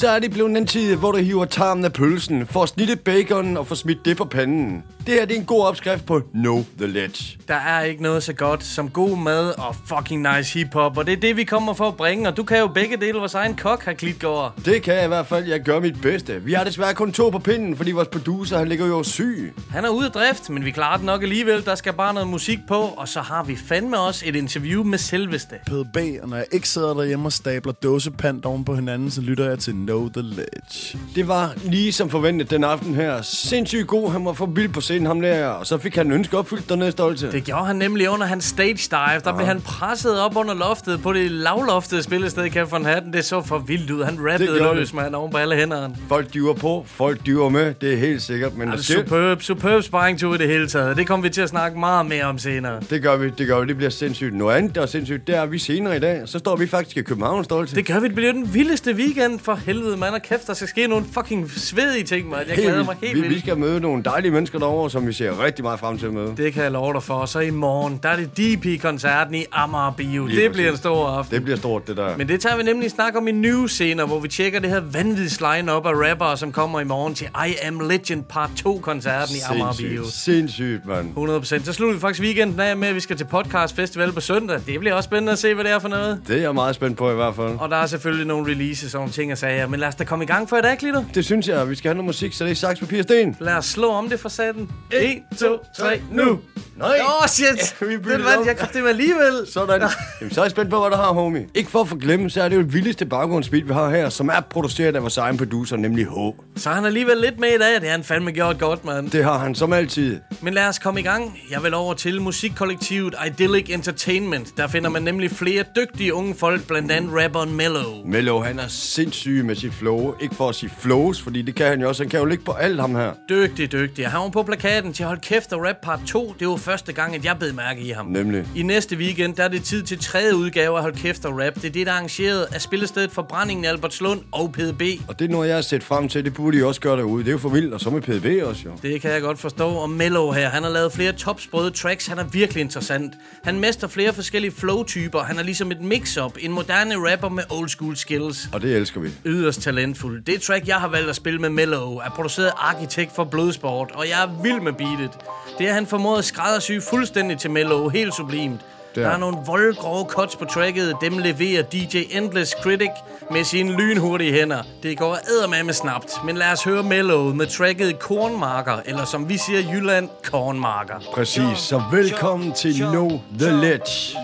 Så er det blevet den tid, hvor du hiver tarmen af pølsen, får snittet bacon og får smidt det på panden. Det her det er en god opskrift på Know The Ledge. Der er ikke noget så godt som god mad og fucking nice hiphop, og det er det, vi kommer for at bringe, og du kan jo begge dele vores egen kok, har Klitgaard. Det kan jeg i hvert fald. Jeg gør mit bedste. Vi har desværre kun to på pinden, fordi vores producer han ligger jo syg. Han er ude af drift, men vi klarer det nok alligevel. Der skal bare noget musik på, og så har vi fandme også et interview med selveste. PDB, og når jeg ikke sidder derhjemme og stabler dåsepant oven på hinanden, så lytter jeg til Know The Ledge. Det var lige som forventet den aften her. Sindssygt god. Han var for vild på scenen, ham der. Og så fik han ønske opfyldt dernede, Stolte. Det gjorde han nemlig under hans stage dive. Der blev han presset op under loftet på det lavloftede spillested i Café von Hatten. Det så for vildt ud. Han rappede løs, mand, oven på alle hænderne. Folk dyver på, folk dyver med. Det er helt sikkert. Men sker- superb, superb sparringtur i det hele taget. Det kommer vi til at snakke meget mere om senere. det gør vi, det gør vi. Det bliver sindssygt. Noget andet, der er sindssygt, det er, at vi senere i dag, så står vi faktisk i København, Stolte. Det gør vi. Det bliver den vildeste weekend for helvede, mand. Og kæft, der skal ske nogle fucking svedige ting, mand. Jeg glæder mig helt vi, vi vildt. skal møde nogle dejlige mennesker derovre, som vi ser rigtig meget frem til at møde. Det kan jeg love dig for. Og så i morgen, der er det DP-koncerten i Amager Bio. Lige det bliver en præcis. stor aften. Det bliver stort, det der. Men det tager vi nemlig snak om i news senere, hvor vi tjekker det her vanvittige line-up af rappere, som kommer i morgen til I Am Legend Part 2-koncerten i Amager Bio. Sindssygt, mand. 100%. Så slutter vi faktisk weekenden af med, at vi skal til Podcast Festival på søndag. Det bliver også spændende at se, hvad det er for noget. Det er jeg meget spændt på i hvert fald. Og der er selvfølgelig nogle releases og nogle ting og sager. Men lad os da komme i gang for i dag, Klito. Det synes jeg, vi skal have noget musik, så det er saks, papir, sten. Lad os slå om det for satan. 1, 2, 3, nu! Nej! Åh, oh, shit! Ja, vi det vandt jeg kraftigt med alligevel. Sådan. Jamen, så er jeg spændt på, hvad du har, homie. Ikke for at forglemme, så er det jo det vildeste baggrundsbeat, vi har her, som er produceret af vores egen producer, nemlig H. Så er han alligevel lidt med i dag. Det har han fandme gjort godt, mand. Det har han som altid. Men lad os komme i gang. Jeg vil over til musikkollektivet Idyllic Entertainment. Der finder man nemlig flere dygtige unge folk, blandt andet rapperen Mellow. Mello, han er sindssyg med sit flow. Ikke for at sige flows, fordi det kan han jo også. Han kan jo ligge på alt ham her. Dygtig, dygtig. Han var på plakaten til Hold Kæft og Rap Part 2. Det var første gang, at jeg bed mærke i ham. Nemlig. I næste weekend, der er det tid til tredje udgave af Hold Kæft og Rap. Det er det, der er arrangeret af Spillestedet Forbrændingen Albertslund og PDB. Og det er noget, jeg har set frem til. Det burde I også gøre derude. Det er jo for vildt. Og så med PDB også, jo. Det kan jeg godt forstå. Og Mello her, han har lavet flere topsprøde tracks. Han er virkelig interessant. Han mester flere forskellige flow-typer. Han er ligesom et mix-up. En moderne rapper med old school skills. Og det elsker vi. Yderst talentfuld. Det track, jeg har valgt at spille med Mello, er produceret af Arkitekt for Blodsport, og jeg er vild med beatet. Det er han formået at skræddersy fuldstændig til Mello, helt sublimt. Der. Der er nogle voldgrove cuts på tracket, dem leverer DJ Endless Critic med sine lynhurtige hænder. Det går eddermame snabt, men lad os høre Mello med tracket Kornmarker, eller som vi siger i Jylland, Kornmarker. Præcis. Så velkommen til Know The Ledge.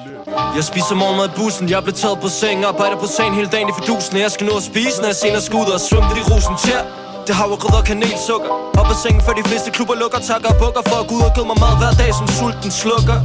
Jeg spiser morgenmad i bussen, jeg blev taget på seng Arbejder på sagen hele dagen i fidusen Jeg skal nå at spise, når jeg senere skal ud og svømme i rusen Tja, det havregrød og kanelsukker Op af sengen, før de fleste klubber lukker Takker og bukker for at gå ud og give mig mad hver dag, som sulten slukker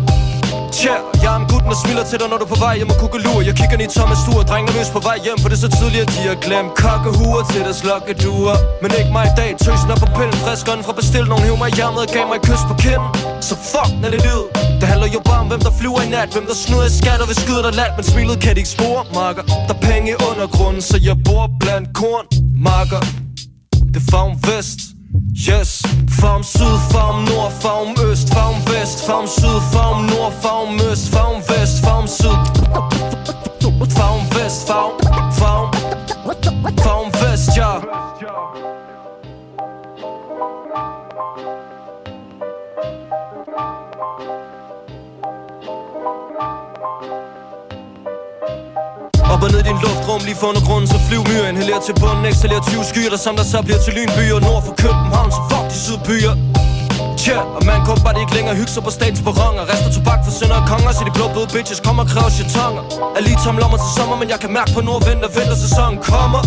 Tja, jeg er en gutten, der smiler til dig, når du er på vej hjem og kugelur Jeg kigger ned i tomme Stuer, drengene løs på vej hjem For det er så tidligt, at de har glemt kokkehuer til deres lokkeduer. Men ikke mig i dag, tøsen op på pillen Friskeren fra bestil, nogen hiver mig i hjermet og gav mig et kys på kinden. Så fuck, når det lyd Det handler jo bare om, hvem der flyver i nat Hvem der snyder i skat og vil skyde dig lat Men smilet kan de ikke spore, marker Der er penge i undergrunden, så jeg bor blandt korn Marker det er farven vest. Yes Farven syd, farven nord, farven øst Farven vest, farven syd, farven nord, farven øst Farven vest, farven syd Farven vest, farven rum lige for undergrunden Så flyv myr, inhaler til bunden Exhalerer 20 skyer, der samler sig bliver til lynbyer Nord for København, så fuck de sydbyer. Tja, og man kunne bare ikke længere hygge sig på statens perroner. Rester tobak for sønder og konger Så de blå bløde bitches kommer og kræver chatonger. Er lige tom lommer til sommer Men jeg kan mærke på nordvind at vintersæsonen kommer.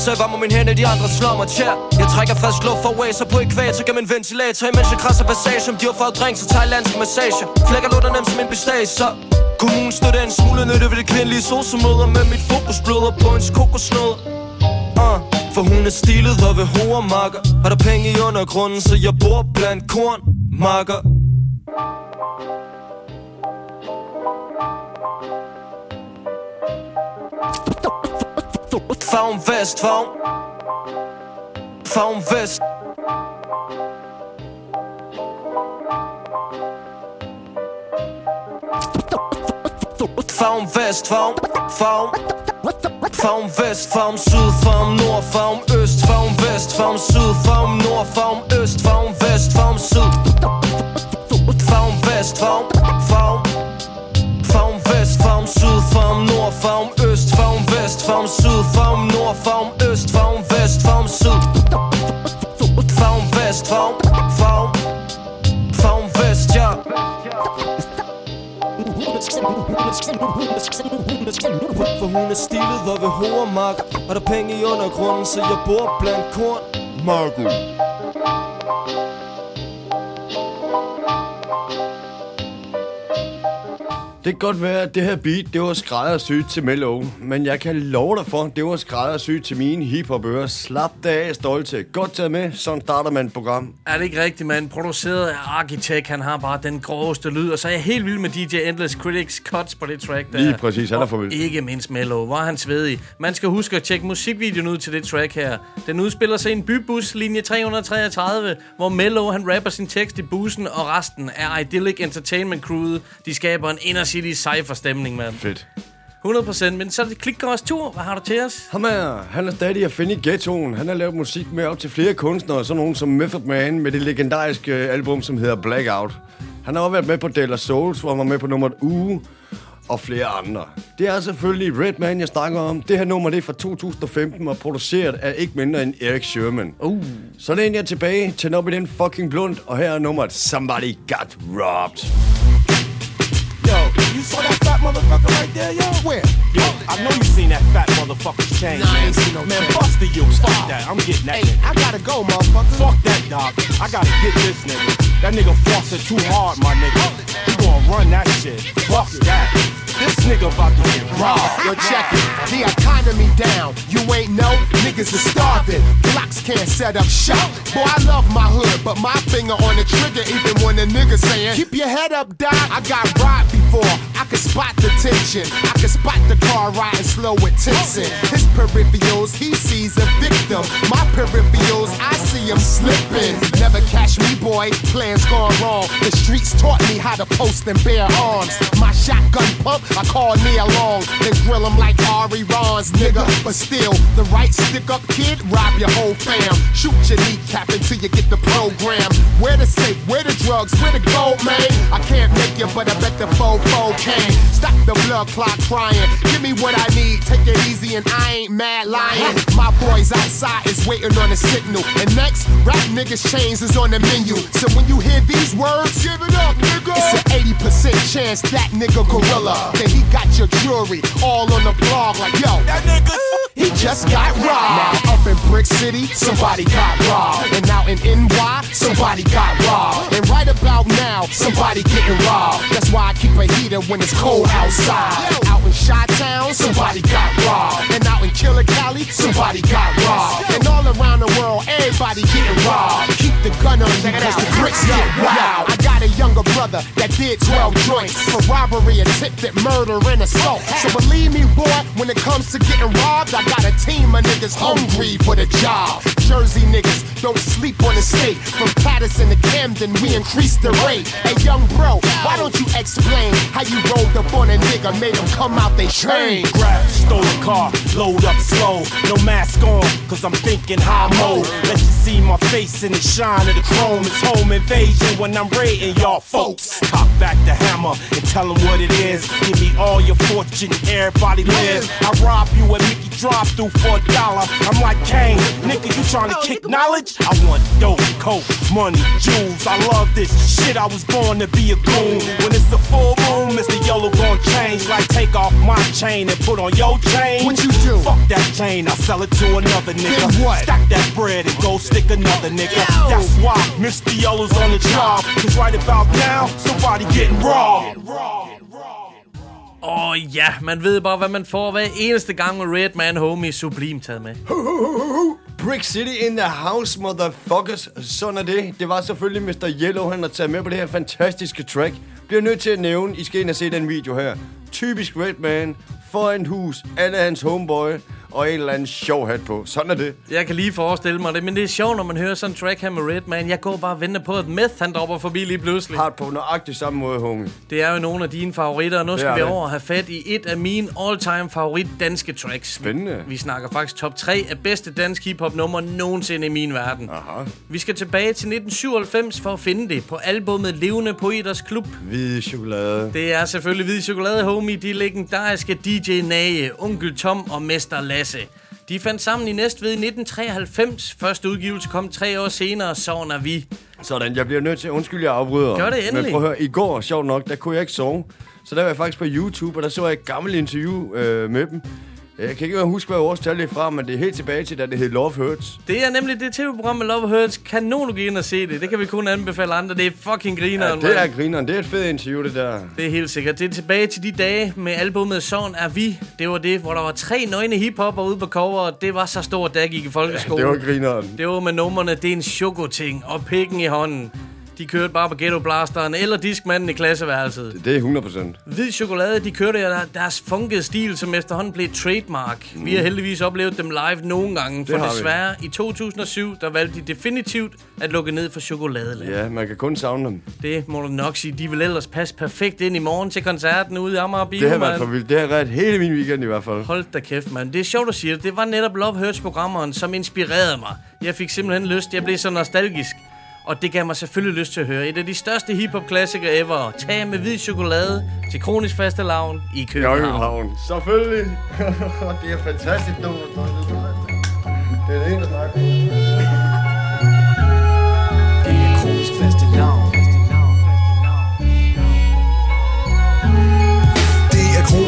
Så jeg varmer min hænder, de andre slummer Tja, jeg trækker frisk luft for Waze på ekvator Gennem en ventilator Imens jeg krasser passage. Om de har fået drink, så thailandsk massage. Flækker lutter nemt som en pistache, så. Kommunen støtter en smule nytte ved det kvindelige sosemøder Med mit fokus bløder på ens kokosnød uh. Ah, for hun er stilet og ved hovedmarker Har der penge i undergrunden, så jeg bor blandt kornmarker. Favn vest, favn Favn vest. Favn vest, favn Favn Favn vest, favn syd, favn nord, favn øst Favn vest, favn syd, favn nord, favn øst Favn vest, favn syd Favn vest, favn Favn Favn vest, favn syd, favn nord, favn øst Favn vest, favn syd, favn nord, favn øst Favn vest, favn syd Favn vest, favn For hun er stillet og ved hovedmark Og der er penge i undergrunden, så jeg bor blandt korn Marco. Det kan godt være, at det her beat, det var skræddersygt til Mellow. Men jeg kan love dig for, det var skræddersygt til mine hiphop-ører. Slap det af, stolte. Godt taget med. Sådan starter man et program. Er det ikke rigtigt, mand? Produceret af Architect, han har bare den groveste lyd. Og så er jeg helt vild med DJ Endless Critics cuts på det track der. Lige præcis, han er for vild. Ikke mindst Mellow, hvor han svedig. Man skal huske at tjekke musikvideoen ud til det track her. Den udspiller sig i en bybus, linje 333, hvor Mellow han rapper sin tekst i bussen, og resten er Idyllic Entertainment Crewet. De skaber en inner city cypher stemning, mand. Fedt. 100%, men så er det Klikgårds tur. Hvad har du til os? Ham er, han er stadig at finde i ghettoen. Han har lavet musik med op til flere kunstnere, sådan nogen som Method Man med det legendariske album, som hedder Blackout. Han har også været med på Della Souls, hvor han var med på nummeret Uge og flere andre. Det er selvfølgelig Redman, jeg snakker om. Det her nummer det er fra 2015 og produceret af ikke mindre end Eric Sherman. Uh. Så læn jeg tilbage, tænd op i den fucking blund, og her er nummeret Somebody Got Robbed. Yo, you saw that fat motherfucker right there, yo? Where? Yo, I know you seen that fat motherfucker's chain, Nah, man. no man, bust the use. Fuck that. I'm getting that Hey, nigga. I gotta go, motherfucker. Fuck that, dog. I gotta get this nigga. That nigga flossing too hard, my nigga. He gonna run that shit. Fuck that. This nigga about to get robbed. Yo, check it. The economy down. You ain't know niggas is starving. Blocks can't set up shop. Boy, I love my hood, but my finger on the trigger even when the nigga saying, Keep your head up, doc. I got robbed before. I can spot the tension. I can spot the car riding slow with Tinson. His peripherals, he sees a victim. My peripherals, I see him slipping. Never catch me, boy. Plans gone wrong. The streets taught me how to post and bear arms. My shotgun pump, I call Neil Long. Then grill him like Ari Ron's nigga. But still, the right stick up kid, rob your whole fam. Shoot your kneecap until you get the program. Where the safe, where the drugs, where the gold, man? I can't make you, but I bet the fofo can. Stop the blood clot crying. Give me what I need, take it easy, and I ain't mad lying. My boys outside is waiting on a signal. And next, rap niggas chains is on the menu. So when you hear these words, give it up, nigga. It's an 80% chance that nigga gorilla. He got your jewelry all on the blog like, yo, that nigga. He just got robbed. Now up in Brick City, somebody got robbed. And now in NY, somebody got robbed. And right about now, somebody getting robbed. That's why I keep a heater when it's cold outside. Out in Chi-Town, somebody got robbed. And out in Killer Cali, somebody got robbed. And all around the world, everybody getting robbed. Keep the gun on you cause the bricks get wild. I got a younger brother that did 12 joints for robbery, attempted murder, and assault. So believe me, boy, when it comes to getting robbed, I got a team of niggas hungry for the job. Jersey niggas don't sleep on the state. From Patterson to Camden, we increase the rate. Hey, young bro, why don't you explain how you rolled up on a nigga, made him come out they train? Grab, stolen car, load up slow. No mask on, cause I'm thinking high mode. Let you see my face in the shine of the chrome. It's home invasion when I'm raiding y'all folks. Cock back the hammer and tell them what it is. Give me all your fortune, everybody live. I rob you and Mickey drive through for a dollar. I'm like Kane, nigga, you trying to oh, kick knowledge? I want dope, coke, money, jewels. I love this shit. I was born to be a goon. When it's the full moon, Mr. Yellow gon' change. Like take off my chain and put on your chain. What you do? Fuck that chain, I sell it to another nigga. Then what? Stack that bread and go stick another nigga. That's why Mr. Yellow's on the job. Cause right about now, somebody getting robbed. Åh oh, ja, man ved bare, hvad man får hver eneste gang med Redman Homie Sublim taget med. Brick City in the house, motherfuckers. Sådan er det. Det var selvfølgelig Mr. Yellow, han har taget med på det her fantastiske track. Bliver nødt til at nævne, I skal ind og se den video her. Typisk Redman, foran hus, alle hans homeboy og en eller anden sjov hat på. Sådan er det. Jeg kan lige forestille mig det, men det er sjovt, når man hører sådan en track her med Redman. Jeg går bare og venter på, at Meth han dropper forbi lige pludselig. Har på nøjagtig samme måde, homie. Det er jo nogle af dine favoritter, og nu skal vi det. over og have fat i et af mine all-time favorit danske tracks. Spændende. Vi snakker faktisk top 3 af bedste dansk hiphop nummer nogensinde i min verden. Aha. Vi skal tilbage til 1997 for at finde det på albummet Levende Poeters Klub. Hvide chokolade. Det er selvfølgelig Hvide Chokolade Homie, de legendariske DJ Nage, Onkel Tom og Mester Lasse. De fandt sammen i Næstved i 1993. Første udgivelse kom tre år senere, sådan er vi. Sådan, jeg bliver nødt til, undskyld, jeg afbryder. Gør det endelig. Men prøv at høre, i går, sjovt nok, der kunne jeg ikke sove. Så der var jeg faktisk på YouTube, og der så jeg et gammelt interview øh, med dem. Jeg kan ikke huske, hvad årstal det er fra, men det er helt tilbage til, da det hed Love Hurts. Det er nemlig det tv-program med Love Hurts. Kan nogen gå ind og se det? Det kan vi kun anbefale andre. Det er fucking Ja, grineren, det er grineren. Det er et fedt interview, det der. Det er helt sikkert. Det er tilbage til de dage med albumet Sådan er vi. Det var det, hvor der var tre nøgne hiphopper ude på coveret. Det var så stort, da jeg gik i folkeskole. Det var grineren. Det var med numrene, det er en chokoting og pikken i hånden. De kørte bare på Ghetto Blasteren eller diskmanden i klasseværelset. Det er 100 procent. Hvid chokolade, de kørte der- deres funkede stil, som efterhånden blev trademark. Mm. Vi har heldigvis oplevet dem live nogle gange, for har vi. desværre i 2007, der valgte de definitivt at lukke ned for chokoladeland. Ja, man kan kun savne dem. Det må du nok sige. De vil ellers passe perfekt ind i morgen til koncerten ude i Amager Bio, Det har været for vildt. Det har været hele min weekend i hvert fald. Hold da kæft, mand. Det er sjovt, du siger det. Det var netop Love Hurts programmeren, som inspirerede mig. Jeg fik simpelthen lyst. Jeg blev så nostalgisk. Og det gav mig selvfølgelig lyst til at høre et af de største hiphop-klassikere ever. Tag med hvid chokolade til kronisk faste lavn i København. København. Selvfølgelig. det er fantastisk nummer. Det er det der snakker.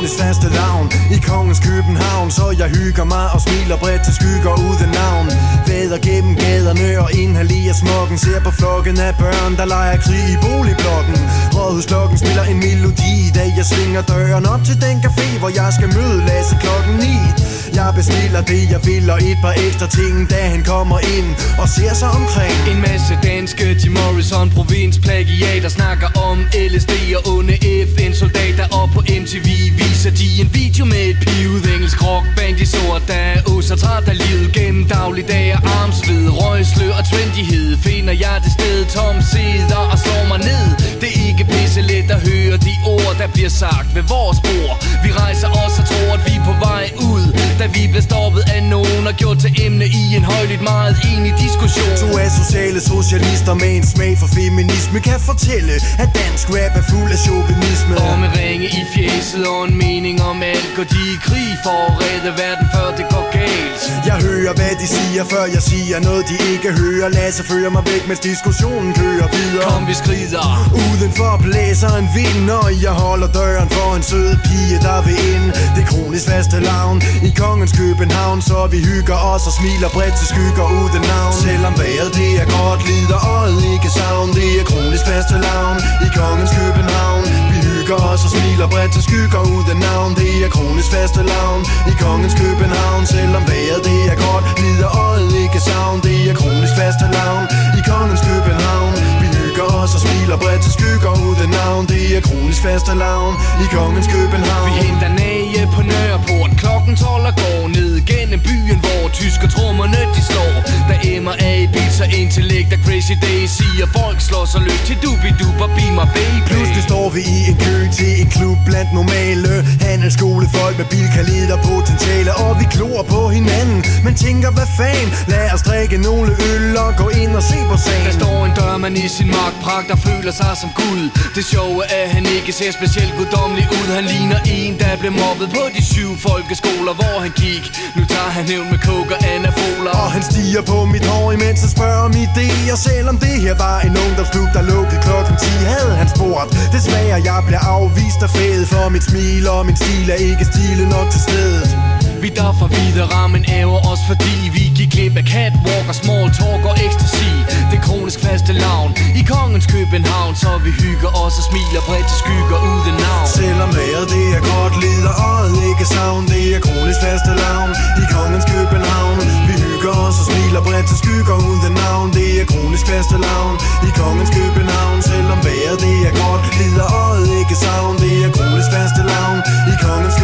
Det er kronisk faste lavn. I kongens København Så jeg hygger mig og smiler bredt til skygger uden navn. Væder gennem gaderne og inhalerer smokken Ser på flokken af børn, der leger krig i boligblokken. Rådhusklokken spiller en melodi Da jeg svinger døren op til den café Hvor jeg skal møde Lasse klokken 9 jeg bestiller det jeg vil og et par ekstra ting Da han kommer ind og ser sig omkring. En masse danske Jim Morrison Provins plagiater Snakker om LSD og onde FN-soldater Og på MTV viser de en video med et pivet engelsk rockband. I sort Der er så træt af livet gennem dagligdage Armsved, røgslø og trendighed Finder jeg det sted Tom sider og slår mig ned. Det er ikke pisse let at høre de ord der bliver sagt ved vores bord. Vi rejser os og tror at vi er på vej ud. Da vi bliver stoppet af nogen og gjort til emne i en højligt meget enig diskussion. To sociale socialister med en smag for feminisme. Kan fortælle, at dansk rap er fuld af chauvinisme. Og med ringe i fjeset og en mening om alt Går de i krig for at redde verden før det går galt. Jeg hører hvad de siger, før jeg siger noget de ikke hører. Lasse fører mig væk, mens diskussionen kører videre. Kom vi skrider. Udenfor blæser en vind, og jeg holder døren for en sød pige, der vil ind. Det er kronisk faste lavn i kongens København Så vi hygger os og smiler bredt til skygger uden navn. Selvom vejret det er godt, lider øjet ikke savn. Det er kronisk faste lavn i kongens København. Vi hygger os og smiler bredt til skygger uden navn. Det er kronisk faste lavn i kongens København. Selvom vejret det er godt, lider øjet ikke savn. Det er kronisk faste lavn i kongens København. Vi hygger os og smiler bredt til skygger uden navn. Det er kronisk faste lavn i kongens København. Vi henter næge på Nørreport. Klokken 12 og går ned gennem byen Hvor tysker trommerne de slår. Der emmer af i og intellekt Og crazy. Days siger folk slår sig løs. Til dubi-dub og be my baby. Pludselig står vi i en kø til en klub blandt normale. Handelsskolefolk med bilkalit og potentiale Og vi glor på hinanden, men tænker hvad fanden? Lad os drikke nogle øl og gå ind og se på sagen. Der står en dørmand i sin magtpragt og føler sig som Gud. Det sjove er, at han ikke ser specielt guddommelig ud. Han ligner en, der blev mobbet på de syv folkeskoler, hvor han gik. Nu tager han hævn med coke og anaboler. Og han stiger på mit hår, imens han spørger om idéer Selvom det her var en ungdomsklub, der lukkede klokken 10 Havde han spurgt, desværre jeg bliver afvist af fædet For mit smil og min stil er ikke stilet nok til stedet. Vi derfor videre, men æver os fordi vi gik glip af catwalk og small talk og ecstasy. Det kronisk faste lavn i kongens København Så vi hygger os og smiler bredt til skygger uden navn. Selvom vejret det er godt, lider øjet ikke savn. Det er kronisk faste lavn i kongens København. Vi hygger os og smiler bredt til skygger uden navn. Det er kronisk faste lavn i kongens København. Selvom vejret det er godt, lider øjet ikke savn. Det er kronisk faste lavn i kongens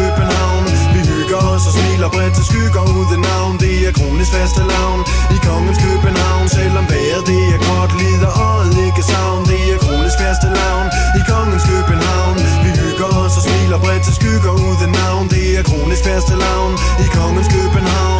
skygger Så smiler bredt til skygger uden navn. Det er kronisk faste lavn I kongens København Selvom vejret det er godt Lider og ikke savn. Det er kronisk faste lavn I kongens København Vi hygger os og smiler bredt til skygger uden navn. Det er kronisk faste lavn I kongens København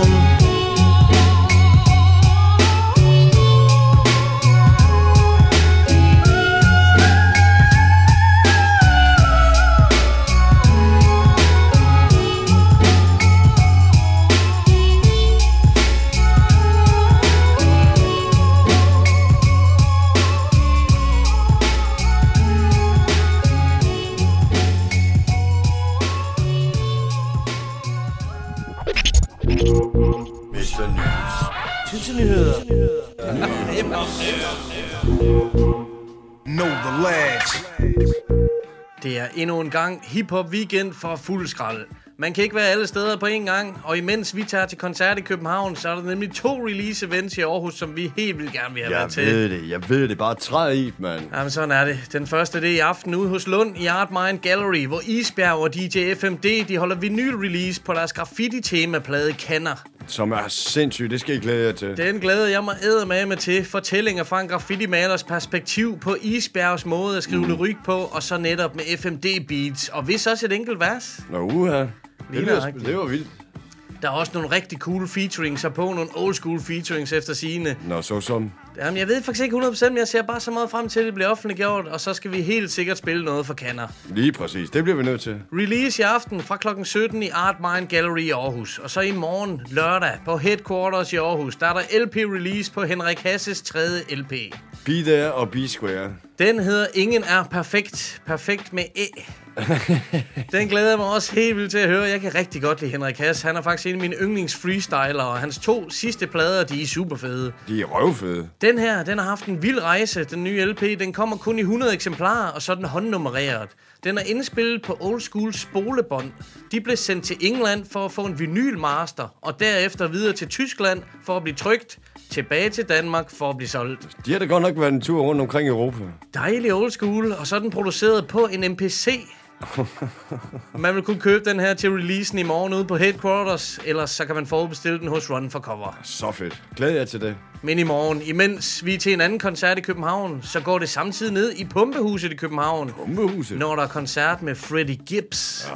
Know the lads. Det er endnu en gang hiphop weekend for fuld skrald. Man kan ikke være alle steder på en gang, og imens vi tager til koncert i København, så er der nemlig to release events i Aarhus, som vi helt vildt gerne vil have Jeg med til. ved det, jeg ved det. Bare træd i, mand. Jamen sådan er det. Den første det er i aften ude hos Lund i Art Mind Gallery, hvor Isbjerg og DJ FMD de holder vinyl-release på deres graffiti-temaplade Kanner. Som er sindssygt, det skal I glæde jer til. Den glæder jeg mig med til. Fortællinger fra en graffiti-malers perspektiv på Isbjergs måde at skrive mm. lyrik på, og så netop med FMD-beats. Og hvis også et enkelt vers. Nå, uha. Det, lyder, det var vildt. Der er også nogle rigtig cool featurings her på, nogle old school featurings efter sine. Nå, så som. Jamen, jeg ved faktisk ikke 100%, men jeg ser bare så meget frem til, at det bliver offentliggjort, og så skal vi helt sikkert spille noget for kanner. Lige præcis, det bliver vi nødt til. Release i aften fra kl. 17 i Art Mind Gallery i Aarhus. Og så i morgen lørdag på Headquarters i Aarhus, der er der LP-release på Henrik Hasses tredje LP. Be there og be square. Den hedder Ingen er perfekt. Perfekt med æ. Den glæder jeg mig også helt vildt til at høre. Jeg kan rigtig godt lide Henrik Hass. Han er faktisk en af mine yndlings freestyler, og hans to sidste plader, de er super fede. De er røvfede. Den her, den har haft en vild rejse, den nye LP. Den kommer kun i 100 eksemplarer, og så er den håndnummereret. Den er indspillet på old school spolebånd. De blev sendt til England for at få en vinylmaster, og derefter videre til Tyskland for at blive trygt, tilbage til Danmark for at blive solgt. De har da godt nok været en tur rundt omkring i Europa. Dejlig old school, og så er den produceret på en MPC. Man vil kunne købe den her til releasen i morgen ude på Headquarters, ellers så kan man forudbestille den hos Run for Cover. Så fedt. Glæder jeg til det. Men i morgen, imens vi er til en anden koncert i København, så går det samtidig ned i Pumpehuset i København, Pumpehuset. når der er koncert med Freddie Gibbs.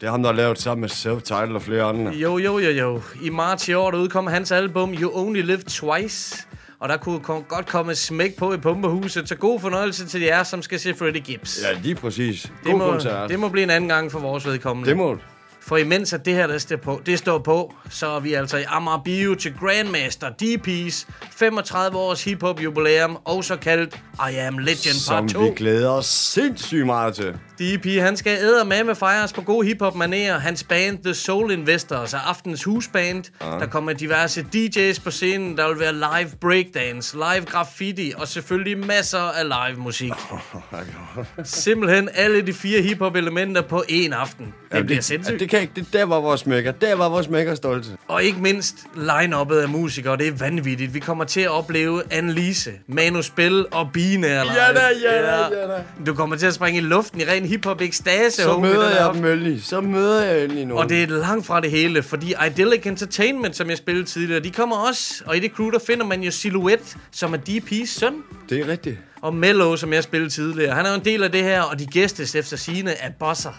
Det er ham, der har lavet sammen med Self-Title og flere andre. Jo, jo, jo, jo. I marts i år, der udkom hans album You Only Live Twice. Og der kunne kom, godt komme et smæk på i Pumpehuset, så god fornøjelse til jer, som skal se Freddie Gibbs. Ja, lige præcis. det, God må, koncert. det må blive en anden gang for vores vedkommende. Det må For imens at det her der står på, det står på, så er vi altså i Amager Bio til Grandmaster DP's 35 års hiphop jubilæum, også kaldt I Am Legend Part Som 2. vi glæder os sindssygt meget til. DP, han skal æde med med fejres på gode hiphop manerer. Hans band The Soul Investors er aftens husband. Uh. Der kommer diverse DJ's på scenen. Der vil være live breakdance, live graffiti og selvfølgelig masser af live musik. Simpelthen alle de fire hiphop elementer på én aften. Det bliver sindssygt. Ja, det ikke. Det der var vores mækker. Der var vores mækker stolte. Og ikke mindst line-uppet af musikere, det er vanvittigt. Vi kommer til at opleve Annelise, Manu Spil og Binær live. Ja da, ja da, ja da. Du kommer til at springe i luften i ren hiphop ekstase. Så homie, møder jeg dem endelig. Så møder jeg endelig nogen. Og det er langt fra det hele, fordi Idyllic Entertainment, som jeg spillede tidligere, de kommer også. Og i det crew, der finder man jo Silhouette, som er DP's søn. det er rigtigt. Og Mello, som jeg spillede tidligere. Han er jo en del af det her, og de gæstes efter sine af bosser.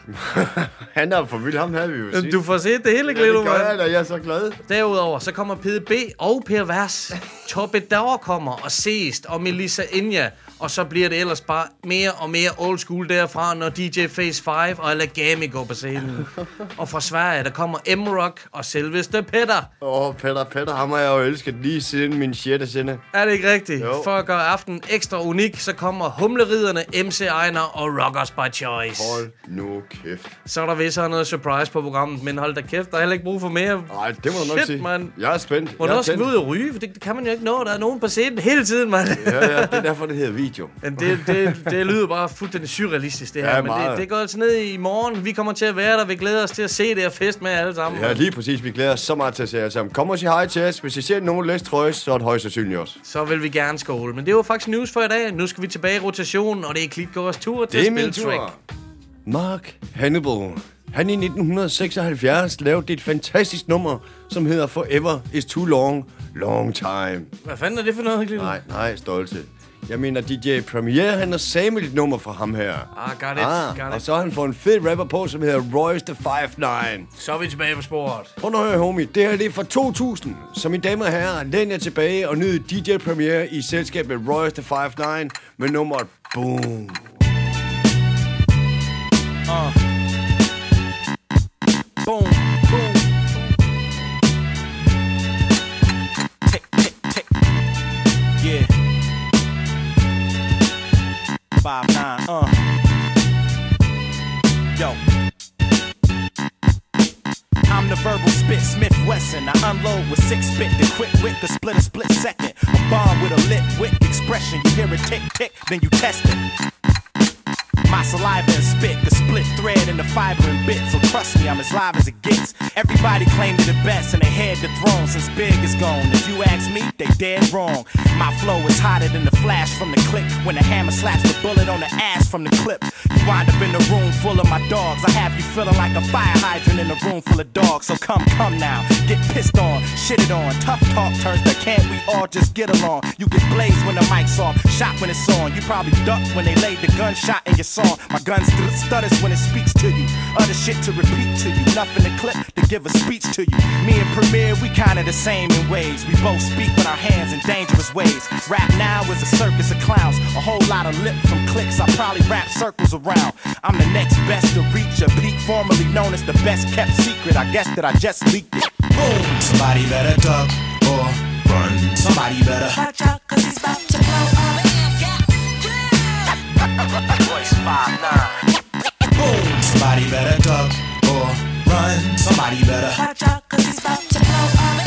Han er for vild. Ham havde vi jo sidst. Du får set det hele, ja, Glito, det gør jeg da. Jeg er så glad. Derudover, så kommer PDB og Per Vers. Toppe Dauer kommer, og Seest og Melissa Inja. Og så bliver det ellers bare mere og mere old school derfra, når DJ Phase 5 og Alagami går på scenen. og fra Sverige, der kommer M-Rock og selveste Petter. Åh, oh, Peter, Peter, ham har jeg jo elsket lige siden min 6. sende. Er det ikke rigtigt? Jo. For at gøre aftenen ekstra unik, så kommer Humleriderne, MC Ejner og Rockers by Choice. Hold nu kæft. Så er der vist noget surprise på programmet, men hold da kæft, der er heller ikke brug for mere. Nej, det må du nok Shit, sige. mand. Jeg er spændt. jeg Hvornår skal vi ud og ryge? For det, det kan man jo ikke nå. Der er nogen på scenen hele tiden, mand. Ja, ja, det er derfor, det hedder video. Men det, det, det lyder bare fuldstændig surrealistisk, det her. Ja, men det, meget. det går altså ned i morgen. Vi kommer til at være der. Vi glæder os til at se det og fest med alle sammen. Ja, lige præcis. Vi glæder os så meget til at se jer sammen. Kom og sig hej til os. Hvis I ser nogen læse trøje, så er det højst sandsynligt også. Så vil vi gerne skåle. Men det var faktisk news for i dag. Nu skal vi tilbage i rotationen, og det er Klitgårds tur til Det er min tur. Mark Hannibal. Han i 1976 lavede et fantastisk nummer, som hedder Forever is too long, long time. Hvad fanden er det for noget, Klitgård? Nej, nej, stolte. Jeg mener, DJ Premier, han har samlet et nummer fra ham her. Ah, got it, Ah, got og it. så har han fået en fed rapper på, som hedder Royce the 5'9. Så er vi tilbage på sporet. Prøv nu at høre, homie. Det her det er fra 2000. Så mine damer og herrer, læn jer tilbage og nyd DJ Premier i selskab med Royce the 5'9 med nummeret Boom. Boom, boom. Verbal spit Smith Wesson. I unload with six spit. The quick wit could split a split second. A bomb with a lit wick expression. You hear it tick tick, then you test it. My saliva and spit, the split thread and the fiber and bit. So trust me, I'm as live as it gets. Everybody claim to the best and they head the throne since Big is gone. If you ask me, they dead wrong. My flow is hotter than the flash from the click when the hammer slaps the bullet on the ass from the clip. You wind up in a room full of my dogs. I have you feeling like a fire hydrant in a room full of dogs. So come, come now, get pissed on, shitted on. Tough talk turns to can't we all just get along? You get blazed when the mic's off, shot when it's on. You probably duck when they laid the gunshot in your song. My gun st- stutters when it speaks to you. Other shit to repeat to you. Nothing to clip to give a speech to you. Me and Premier, we kinda the same in ways. We both speak with our hands in dangerous ways. Rap now is a circus of clowns. A whole lot of lip from clicks. I probably wrap circles around. I'm the next best to reach a peak, formerly known as the best kept secret. I guess that I just leaked it. Boom! Somebody better duck or run. Somebody better. Watch out, cause he's about to blow up. Voice 5'9. Boom. Somebody better duck or run. Somebody better. Watch out, cause he's about to blow up.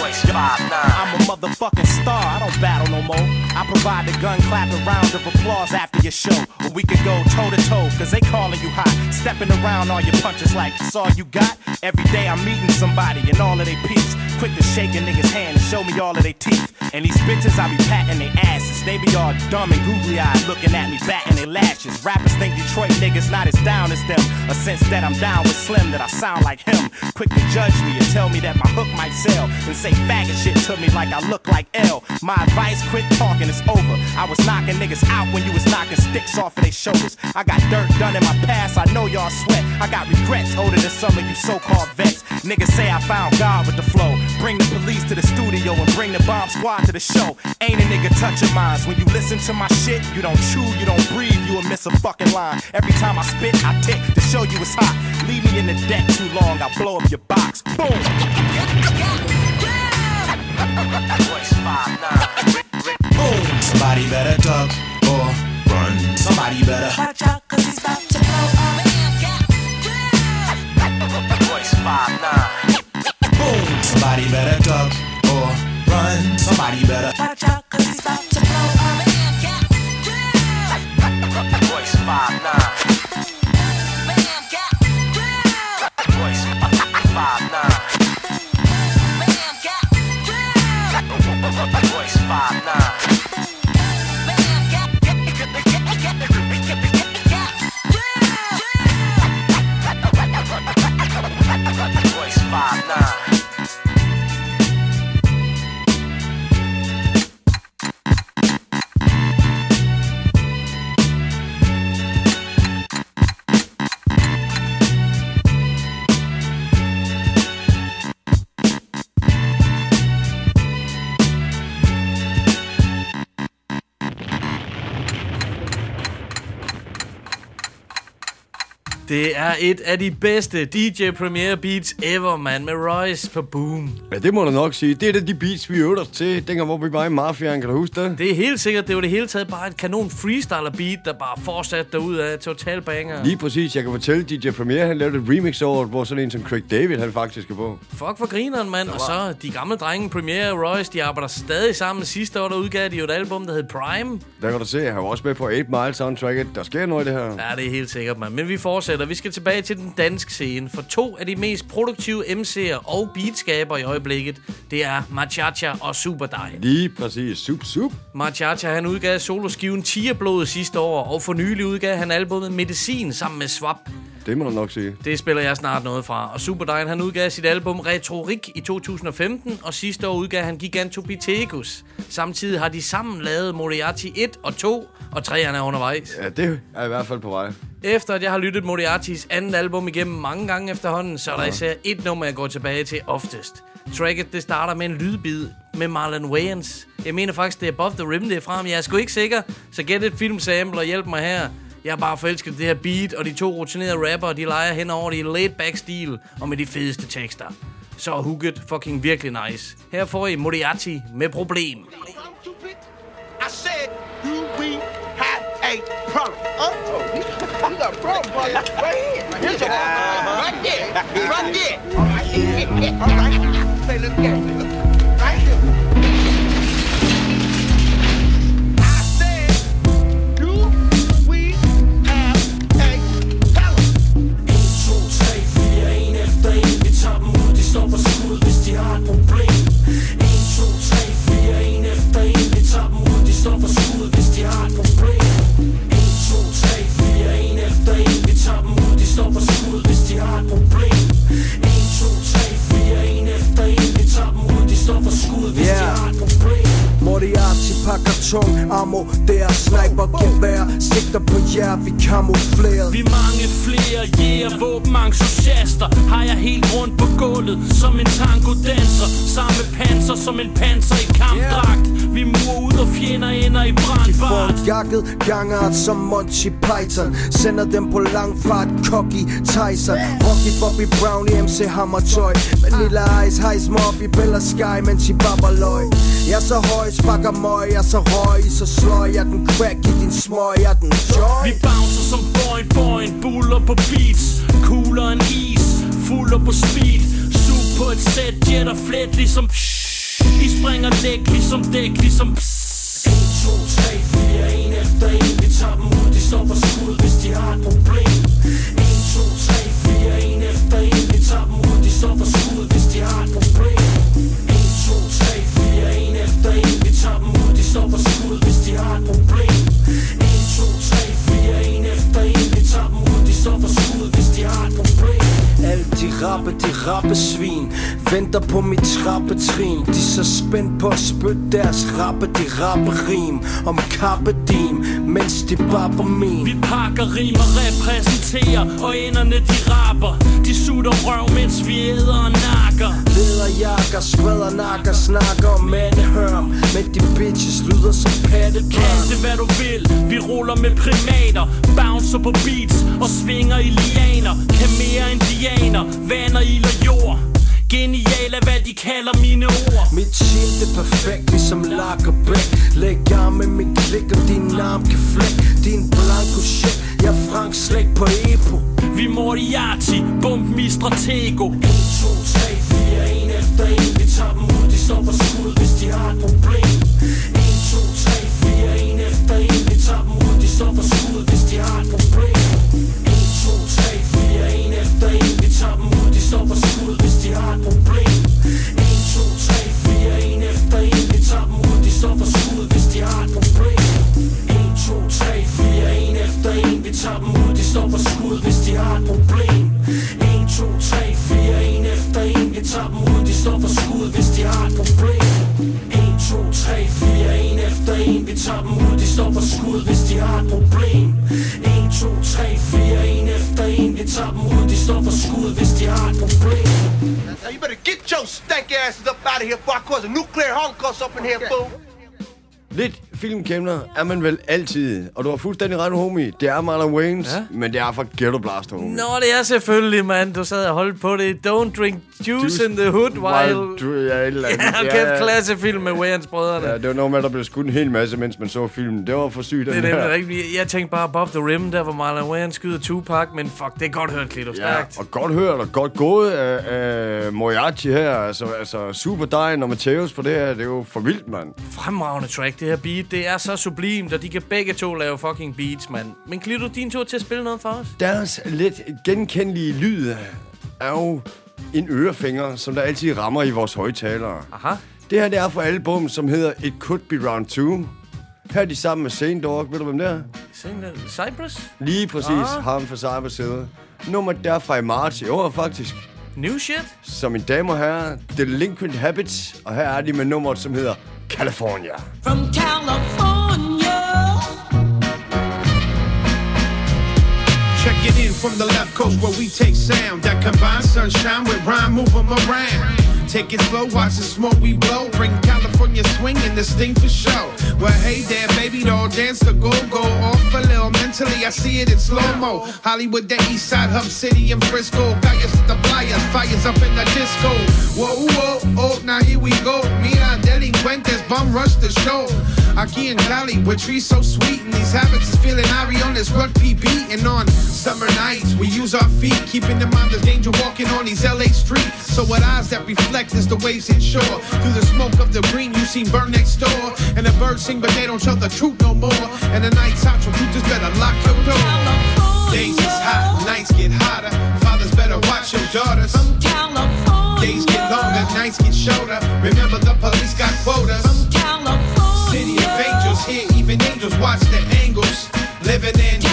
Voice 5'9. Motherfucking star. I don't battle no more. I provide the gun clapping round of applause after your show. Or we could go toe to toe, cause they calling you hot. Stepping around all your punches like it's all you got. Every day I'm meeting somebody and all of they peeps. Quick to shake a nigga's hand and show me all of they teeth. And these bitches, I be patting their asses. They be all dumb and googly eyed looking at me, batting their lashes. Rappers think Detroit niggas not as down as them. A sense that I'm down with Slim, that I sound like him. Quick to judge me and tell me that my hook might sell. And say faggot shit to me like I look like L. My advice, quit talking, it's over. I was knocking niggas out when you was knocking sticks off of their shoulders. I got dirt done in my past, I know y'all sweat. I got regrets older than some of you so-called vets. Niggas say I found God with the flow. Bring the police to the studio and bring the bomb squad to the show. Ain't a nigga touching minds. When you listen to my shit, you don't chew, you don't breathe, you will miss a fucking line. Every time I spit, I tick to show you it's hot. Leave me in the deck too long, I'll blow up your box. Boom! Voice 5'9. Boom. Somebody better duck or run. Somebody better. Watch out, cause he's about to blow up. Boom. Somebody better duck or run. Somebody better. Watch out, cause he's about to blow up. Det er et af de bedste DJ Premier Beats ever, man, med Royce på Boom. Ja, det må du nok sige. Det er da de beats, vi øvede os til, dengang hvor vi var i Mafiaen. Kan du huske det? Det er helt sikkert, det var det hele taget bare et kanon freestyler beat, der bare fortsatte derud af total banger. Lige præcis. Jeg kan fortælle, DJ Premier, han lavede et remix over, hvor sådan en som Craig David, han faktisk er på. Fuck for grineren, mand. Og så de gamle drenge, Premier og Royce, de arbejder stadig sammen. Sidste år, der udgav de jo et album, der hed Prime. Der kan du se, jeg har også med på 8 Mile soundtracket. Der sker noget i det her. Ja, det er helt sikkert, mand. Men vi fortsætter. Vi skal tilbage til den danske scene. For to af de mest produktive MC'er og beatskabere i øjeblikket, det er Machacha og Superdej. Lige præcis. Sup, sup. Machacha, han udgav soloskiven Tierblod sidste år, og for nylig udgav han albumet Medicin sammen med Swap. Det må du nok sige. Det spiller jeg snart noget fra. Og Superdine, han udgav sit album Retorik i 2015, og sidste år udgav han Gigantopithecus. Samtidig har de sammen lavet Moriarty 1 og 2, og 3'erne er undervejs. Ja, det er i hvert fald på vej. Efter at jeg har lyttet Moriartys andet album igennem mange gange efterhånden, så er der især et nummer, jeg går tilbage til oftest. Tracket, det starter med en lydbid med Marlon Wayans. Jeg mener faktisk, det er Above the Rim, det er fra, men jeg er sgu ikke sikker. Så gæt et filmsample og hjælp mig her. Jeg er bare forelsket i det her beat, og de to rutinerede rapper, de leger hen over det i laid-back stil og med de fedeste tekster. Så er hooket fucking virkelig nice. Her får I Moriarty med problem. I said, do we have a problem? Oh, you, you got a problem, boy. Right here. Here's your problem. Right there. Right there. All right. All right. Say, look here. Look. Tager dem ud, de står for skud, hvis de har et problem. 1, 2, 3, 4, en efter en. Vi tager dem ud, de står for skud, hvis de har et problem. 1, 2, 3, 4, en efter en. Vi tager dem ud, de står for skud, hvis de har et problem. 1, 2, 3, 4, en efter en. Vi tager dem ud, de står for skud, hvis de har et problem Moriarty pakker tung ammo Det er sniper. Gevær Sigter på jer, vi kamufleret Vi mange flere, yeah, våbenentusiaster Har jeg helt rundt på gulvet Som en tango danser Samme panser som en panser i kampdragt. Vi murer ud og fjender ender i De får jakket gangart som Monty Python. Sender dem på lang fart, Cocky Tyson. Rocky Bobby Brown i MC Hammertøj Vanilla Ice, hejs mig op i Bella Sky Mens I babber løg Jeg er så høj, sparker møg Jeg er så røg, så slår jeg den crack i din smøg Jeg den joy. Vi bouncer som boing boing Buller på beats Cooler end is Fuller på speed. Sug på et sæt Jet og flet ligesom I springer dæk ligesom dæk ligesom 1, 2, 3, 4, en efter en. Vi tager dem ud, de står for skud Hvis de har et problem rappe, de rappe svin Venter på mit trappetrin. De er så spændt på at spytte deres rappe De rappe rim om kappedim mens de babber min. Vi pakker rimer, repræsenterer Og enderne de rapper. De sutter røv, mens vi æder og nakker. Lederjakker, spreder nakker Snakker om mandehørm. Men de bitches lyder som pattebørn Kald det hvad du vil, vi ruller med primater Bouncer på beats og svinger i lianer. Kan mere indianer, vander, ild og jord Genial er hvad de kalder mine ord. Mit team det er perfekt ligesom Lagerbæk Læg arm med min klik og din arm kan flæk Din blanco shit, jeg er Frank slæk på Epo. Vi Moriarty, bomb mi stratego 1, 2, 3, 4, en efter en. Vi tager dem ud, de står for skud, hvis de har et problem. 1, 2, 3, 4, en efter en. Vi tager dem ud, de står for skud, hvis de har et problem de har et problem. 1, 2, 3, 4, en efter en. Vi tager dem ud, de står for skud, hvis de har et problem. 1, 2, 3, 4, en efter en. Vi tager dem ud, de står for skud, hvis de har et problem. 1, 2, 3, 4, en efter en. Vi tager dem ud, de står for skud, hvis de har et problem. Now you better get your stank asses up out of here before I cause a nuclear holocaust up in here, fool. Lidt filmkæmner er man vel altid. Og du har fuldstændig ret, homie. Det er Marlon Wayans, ja? men det er fra Ghetto Blaster, homie. Nå, det er selvfølgelig, mand. Du sad og holdt på det. Don't drink juice, juice in the hood while... du, ja, et eller andet. Ja, kæft klassefilm med Wayans-brødrene. Ja, det var noget med, at der blev skudt en hel masse, mens man så filmen. Det var for sygt, Det er nemlig rigtigt. Jeg tænkte bare Above the Rim, der hvor Marlon Wayans skyder Tupac, men fuck, det er godt hørt, Klito. Ja, Stærkt. og godt hørt og godt gået af, af Moriarty her. Altså, altså Super Dine og Mateus på det her. Det er jo for vildt, mand. Fremragende track, det her beat. Det er så sublimt, og de kan begge to lave fucking beats, mand. Men Klito, din tur til at spille noget for os? Deres lidt genkendelige lyd er jo en ørefinger, som der altid rammer i vores højtalere. Aha. Det her det er fra album, som hedder It Could Be Round 2. Her er de sammen med Saint Dog. Ved du, hvem det er? Cypress? Lige præcis, Ah. ham fra Cyber Silver. Nummer derfra i marts i år, faktisk. New shit? Så mine damer og herrer, Delinquent Habits, og her er de med nummeret, som hedder California. From California. Check it in from the left coast where we take sound that combines sunshine with rhyme, move move 'em around. Take it slow, watch the smoke we blow. Bring California swing and this thing for show. Well, hey there, baby doll, dance the go go off a little. Mentally, I see it in slow mo. Hollywood, the East Side, Hub City, and Frisco. At the flyers, fires up in the disco. Whoa, whoa, oh, now here we go. Mira, delincuentes, bum rush the show. Aquí in Cali, where trees so sweet, and these habits is feeling Ari on this rugby beating on summer nights. We use our feet, keeping in mind the danger walking on these LA streets. So what eyes that reflect is the waves hit shore. Through the smoke of the green, you seen burn next door, and the birds sing, but they don't tell the truth no more. And the nights hot, so you just better lock your door. Days is hot, nights get hotter. Fathers better watch your daughters. From California. Days get longer, nights get shorter. Remember the police got quotas. From California. City of angels, here even angels watch the angles. Living in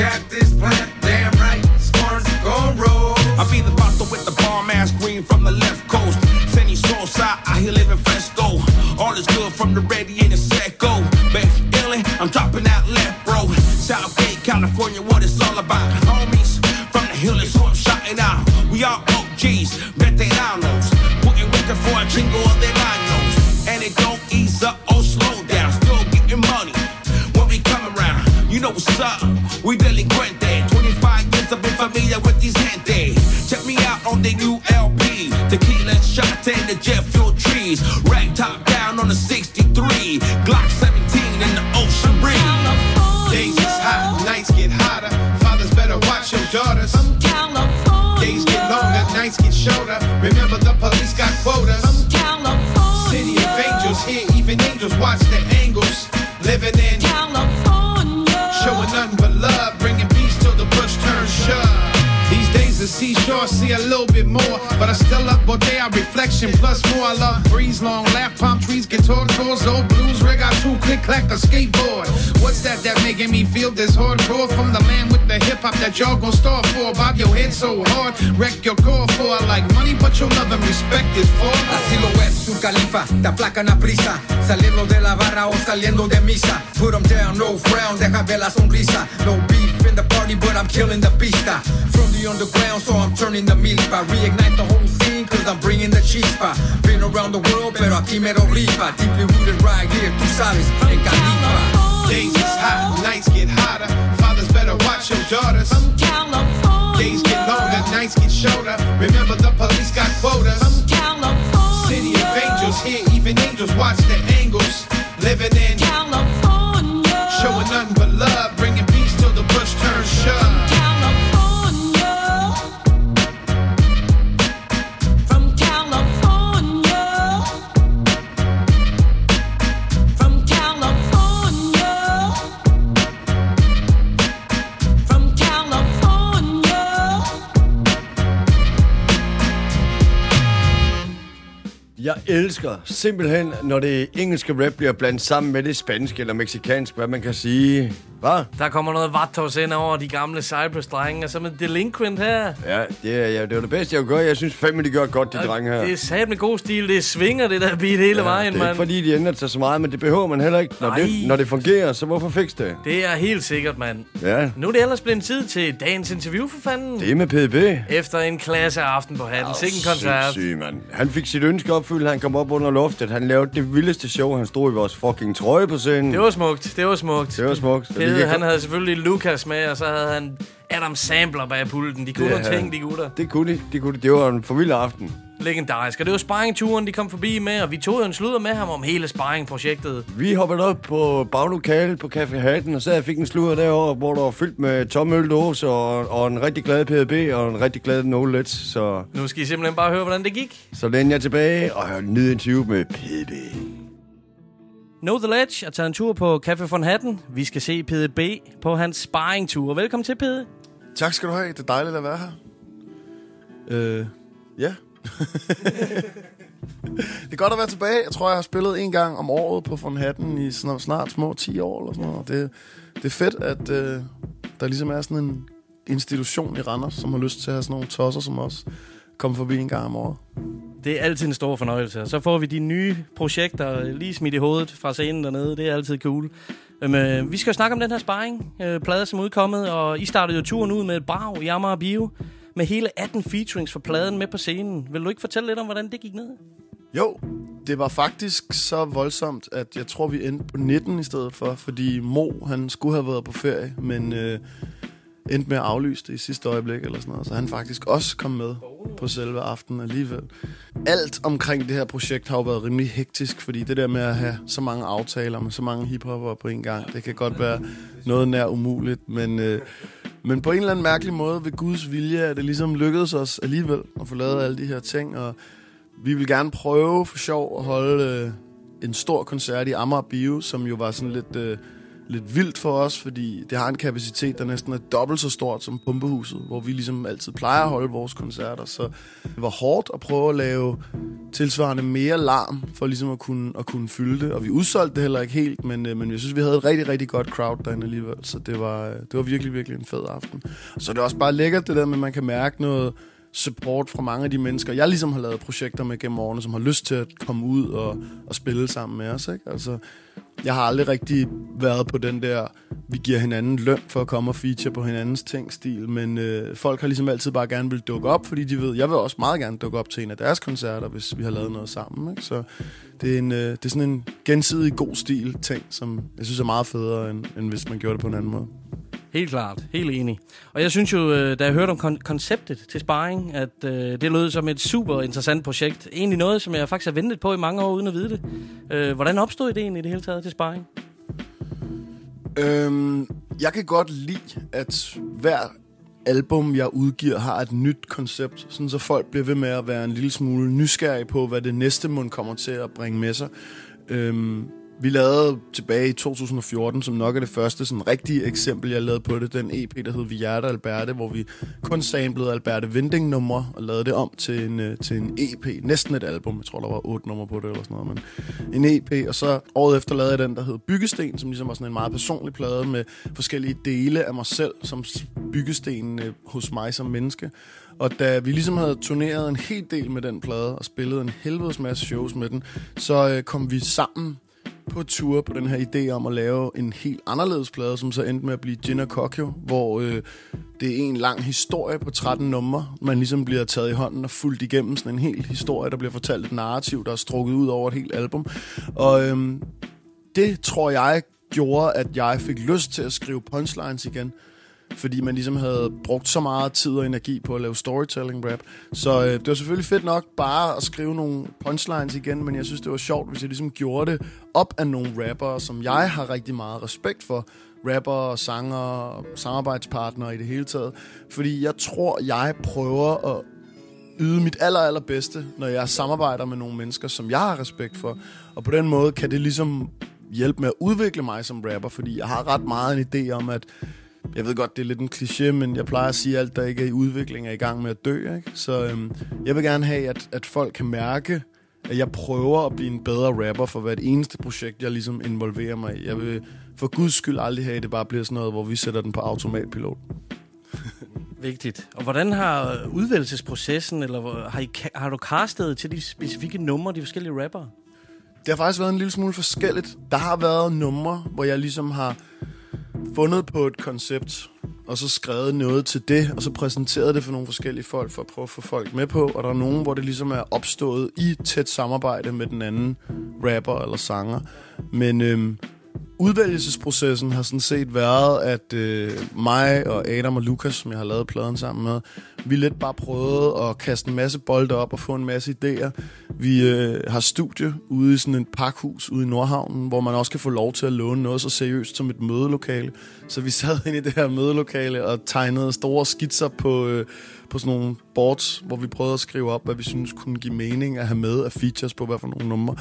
beside cactus plant. Damn right. Scorns gon' roll. I be the vato with the bomb ass green from the left coast. Sunny soul side, I here living fresco. All is good from the ready that y'all gon' store for? Bob your head so hard, wreck your core for. I like money, but your love and respect is for. Así lo es su califa, te aplacan a prisa. Saliendo de la barra o saliendo de misa. Put 'em down, no frown, deja ver la sonrisa. No beef in the party, but I'm killing the pista. From the underground, so I'm turning the milpa. Reignite the whole scene, cause I'm bringing the chispa. Been around the world, pero aquí me lo rifa. Deeply rooted right here, tú sabes, en Califa. shoulder. Elsker simpelthen, når det engelske rap bliver blandet sammen med det spanske eller meksikanske, hvad man kan sige. Hvad? Der kommer noget vatos ind over de gamle Cypress-drenge, og så med Delinquent her. Ja, det, er, ja, det var det bedste, jeg kunne gøre. Jeg synes fandme, de gør godt, de drenge her. Det er sat med god stil, det svinger det der beat hele vejen, det er mand. ikke fordi, de ændrer sig så meget, men det behøver man heller ikke. Når, Nej. det, når det fungerer, så hvorfor fikse det? Det er helt sikkert, mand. Ja, Nu er det ellers blevet tid til dagens interview for fanden. det er med PDB. Efter en klasse aften på hatten. Sikke en koncert. Syg, mand. Han fik sit ønske opfyldt, han kom op under loftet. Han lavede det vildeste show, han stod i vores fucking trøje på scenen. Det var smukt, det var smukt. Det var smukt. Pede, kan- han havde selvfølgelig Lucas med, og så havde han Adam Sampler bag pulten. De kunne Det havde ting, de gutter. Det kunne de, det kunne de. Det var en for vild aften. Legendarisk. Og det var sparringturen, de kom forbi med, og vi tog jo en sludder med ham om hele sparringprojektet. Vi hoppede op på baglokalet på Café Hatten, og så jeg fik en sludder derovre, hvor der var fyldt med tom øldåse og, og en rigtig glad PDB og en rigtig glad No Let's. Så, Nu skal I simpelthen bare høre, hvordan det gik. så lændte jeg tilbage og hørte en ny interview med PDB. Know the Ledge er taget en tur på Café von Hatten. Vi skal se PDB på hans sparringtur. Velkommen til, Pede. Tak skal du have. Det er dejligt at være her. Øh, ja det er godt at være tilbage. Jeg tror, jeg har spillet en gang om året på Von Hatten i snart, snart små 10 år eller sådan noget. Det, det er fedt, at øh, der ligesom er sådan en institution i Randers, som har lyst til at have sådan nogle tosser som os komme forbi en gang om året. Det er altid en stor fornøjelse. Så får vi de nye projekter lige smidt i hovedet fra scenen dernede. Det er altid cool. Øhm, øh, vi skal jo snakke om den her sparring, øh, plade som er udkommet, og I startede jo turen ud med et brag i Amager Bio, med hele 18 featurings for pladen med på scenen. Vil du ikke fortælle lidt om, hvordan det gik ned? Jo, det var faktisk så voldsomt, at jeg tror, vi endte på 19 i stedet for, fordi Mo, han skulle have været på ferie, men øh, endte med at aflyse det i sidste øjeblik eller sådan noget, så han faktisk også kom med på selve aftenen alligevel. Alt omkring det her projekt har jo været rimelig hektisk, fordi det der med at have så mange aftaler med så mange hiphopper på en gang, det kan godt være noget nær umuligt, men, øh, men på en eller anden mærkelig måde ved Guds vilje er det ligesom lykkedes os alligevel at få lavet alle de her ting, og vi vil gerne prøve for sjov at holde øh, en stor koncert i Amager Bio, som jo var sådan lidt, øh, lidt vildt for os, fordi det har en kapacitet, der næsten er dobbelt så stort som Pumpehuset, hvor vi ligesom altid plejer at holde vores koncerter. Så det var hårdt at prøve at lave tilsvarende mere larm, for ligesom at kunne, at kunne fylde det. Og vi udsolgte det heller ikke helt, men, øh, men jeg synes, vi havde et rigtig, rigtig godt crowd derinde alligevel. Så det var, øh, det var virkelig, virkelig en fed aften. Så så er også bare lækkert det der med, at man kan mærke noget support fra mange af de mennesker, jeg ligesom har lavet projekter med gennem årene, som har lyst til at komme ud og, og spille sammen med os. Ikke? Altså, jeg har aldrig rigtig været på den der, vi giver hinanden løn for at komme og feature på hinandens ting-stil, men øh, folk har ligesom altid bare gerne vil dukke op, fordi de ved, jeg vil også meget gerne dukke op til en af deres koncerter, hvis vi har lavet noget sammen. Ikke? Så det er, en, øh, det er sådan en gensidig god stil ting, som jeg synes er meget federe, end, end hvis man gjorde det på en anden måde. Helt klart. Helt enig. Og jeg synes jo, øh, da jeg hørte om kon- konceptet til sparring, at øh, det lød som et super interessant projekt. Egentlig noget, som jeg faktisk har ventet på i mange år, uden at vide det. Øh, hvordan opstod ideen i det hele taget til sparring? Øhm, jeg kan godt lide, at hver album, jeg udgiver, har et nyt koncept, sådan så folk bliver ved med at være en lille smule nysgerrige på, hvad det næste mund kommer til at bringe med sig. Øhm, vi lavede tilbage i 2014, som nok er det første sådan rigtige eksempel, jeg lavede på det, den EP, der hed Vi Hjerte Alberte, hvor vi kun samlede Alberte Vinding numre og lavede det om til en, øh, til en EP, næsten et album, jeg tror, der var otte numre på det eller sådan noget, men en EP, og så året efter lavede jeg den, der hed Byggesten, som ligesom var sådan en meget personlig plade med forskellige dele af mig selv, som byggesten øh, hos mig som menneske. Og da vi ligesom havde turneret en hel del med den plade og spillet en helvedes masse shows med den, så øh, kom vi sammen på tur på den her idé om at lave en helt anderledes plade, som så endte med at blive Gin Kokyo, hvor øh, det er en lang historie på 13 numre. Man ligesom bliver taget i hånden og fuldt igennem sådan en hel historie, der bliver fortalt et narrativ, der er strukket ud over et helt album. Og øh, det tror jeg gjorde, at jeg fik lyst til at skrive punchlines igen fordi man ligesom havde brugt så meget tid og energi på at lave storytelling rap. Så øh, det var selvfølgelig fedt nok bare at skrive nogle punchlines igen, men jeg synes, det var sjovt, hvis jeg ligesom gjorde det op af nogle rappere, som jeg har rigtig meget respekt for. Rapper, sanger, samarbejdspartnere i det hele taget. Fordi jeg tror, jeg prøver at yde mit aller, aller bedste, når jeg samarbejder med nogle mennesker, som jeg har respekt for. Og på den måde kan det ligesom hjælpe med at udvikle mig som rapper, fordi jeg har ret meget en idé om, at jeg ved godt, det er lidt en kliché, men jeg plejer at sige, at alt, der ikke er i udvikling, er i gang med at dø. Ikke? Så øhm, jeg vil gerne have, at, at folk kan mærke, at jeg prøver at blive en bedre rapper for hvert eneste projekt, jeg ligesom involverer mig i. Jeg vil for guds skyld aldrig have, at det bare bliver sådan noget, hvor vi sætter den på automatpilot. Vigtigt. Og hvordan har udvælgelsesprocessen, eller har, I, har du castet til de specifikke numre, de forskellige rappere? Det har faktisk været en lille smule forskelligt. Der har været numre, hvor jeg ligesom har fundet på et koncept, og så skrevet noget til det, og så præsenteret det for nogle forskellige folk, for at prøve at få folk med på. Og der er nogen, hvor det ligesom er opstået i tæt samarbejde med den anden rapper eller sanger. Men øhm, udvælgelsesprocessen har sådan set været, at øh, mig og Adam og Lukas, som jeg har lavet pladen sammen med, vi lidt bare prøvede at kaste en masse bolde op og få en masse idéer. Vi øh, har studie ude i sådan et pakhus ude i Nordhavnen, hvor man også kan få lov til at låne noget så seriøst som et mødelokale. Så vi sad inde i det her mødelokale og tegnede store skitser på, øh, på sådan nogle boards, hvor vi prøvede at skrive op, hvad vi synes kunne give mening at have med af features på hvad for nogle numre.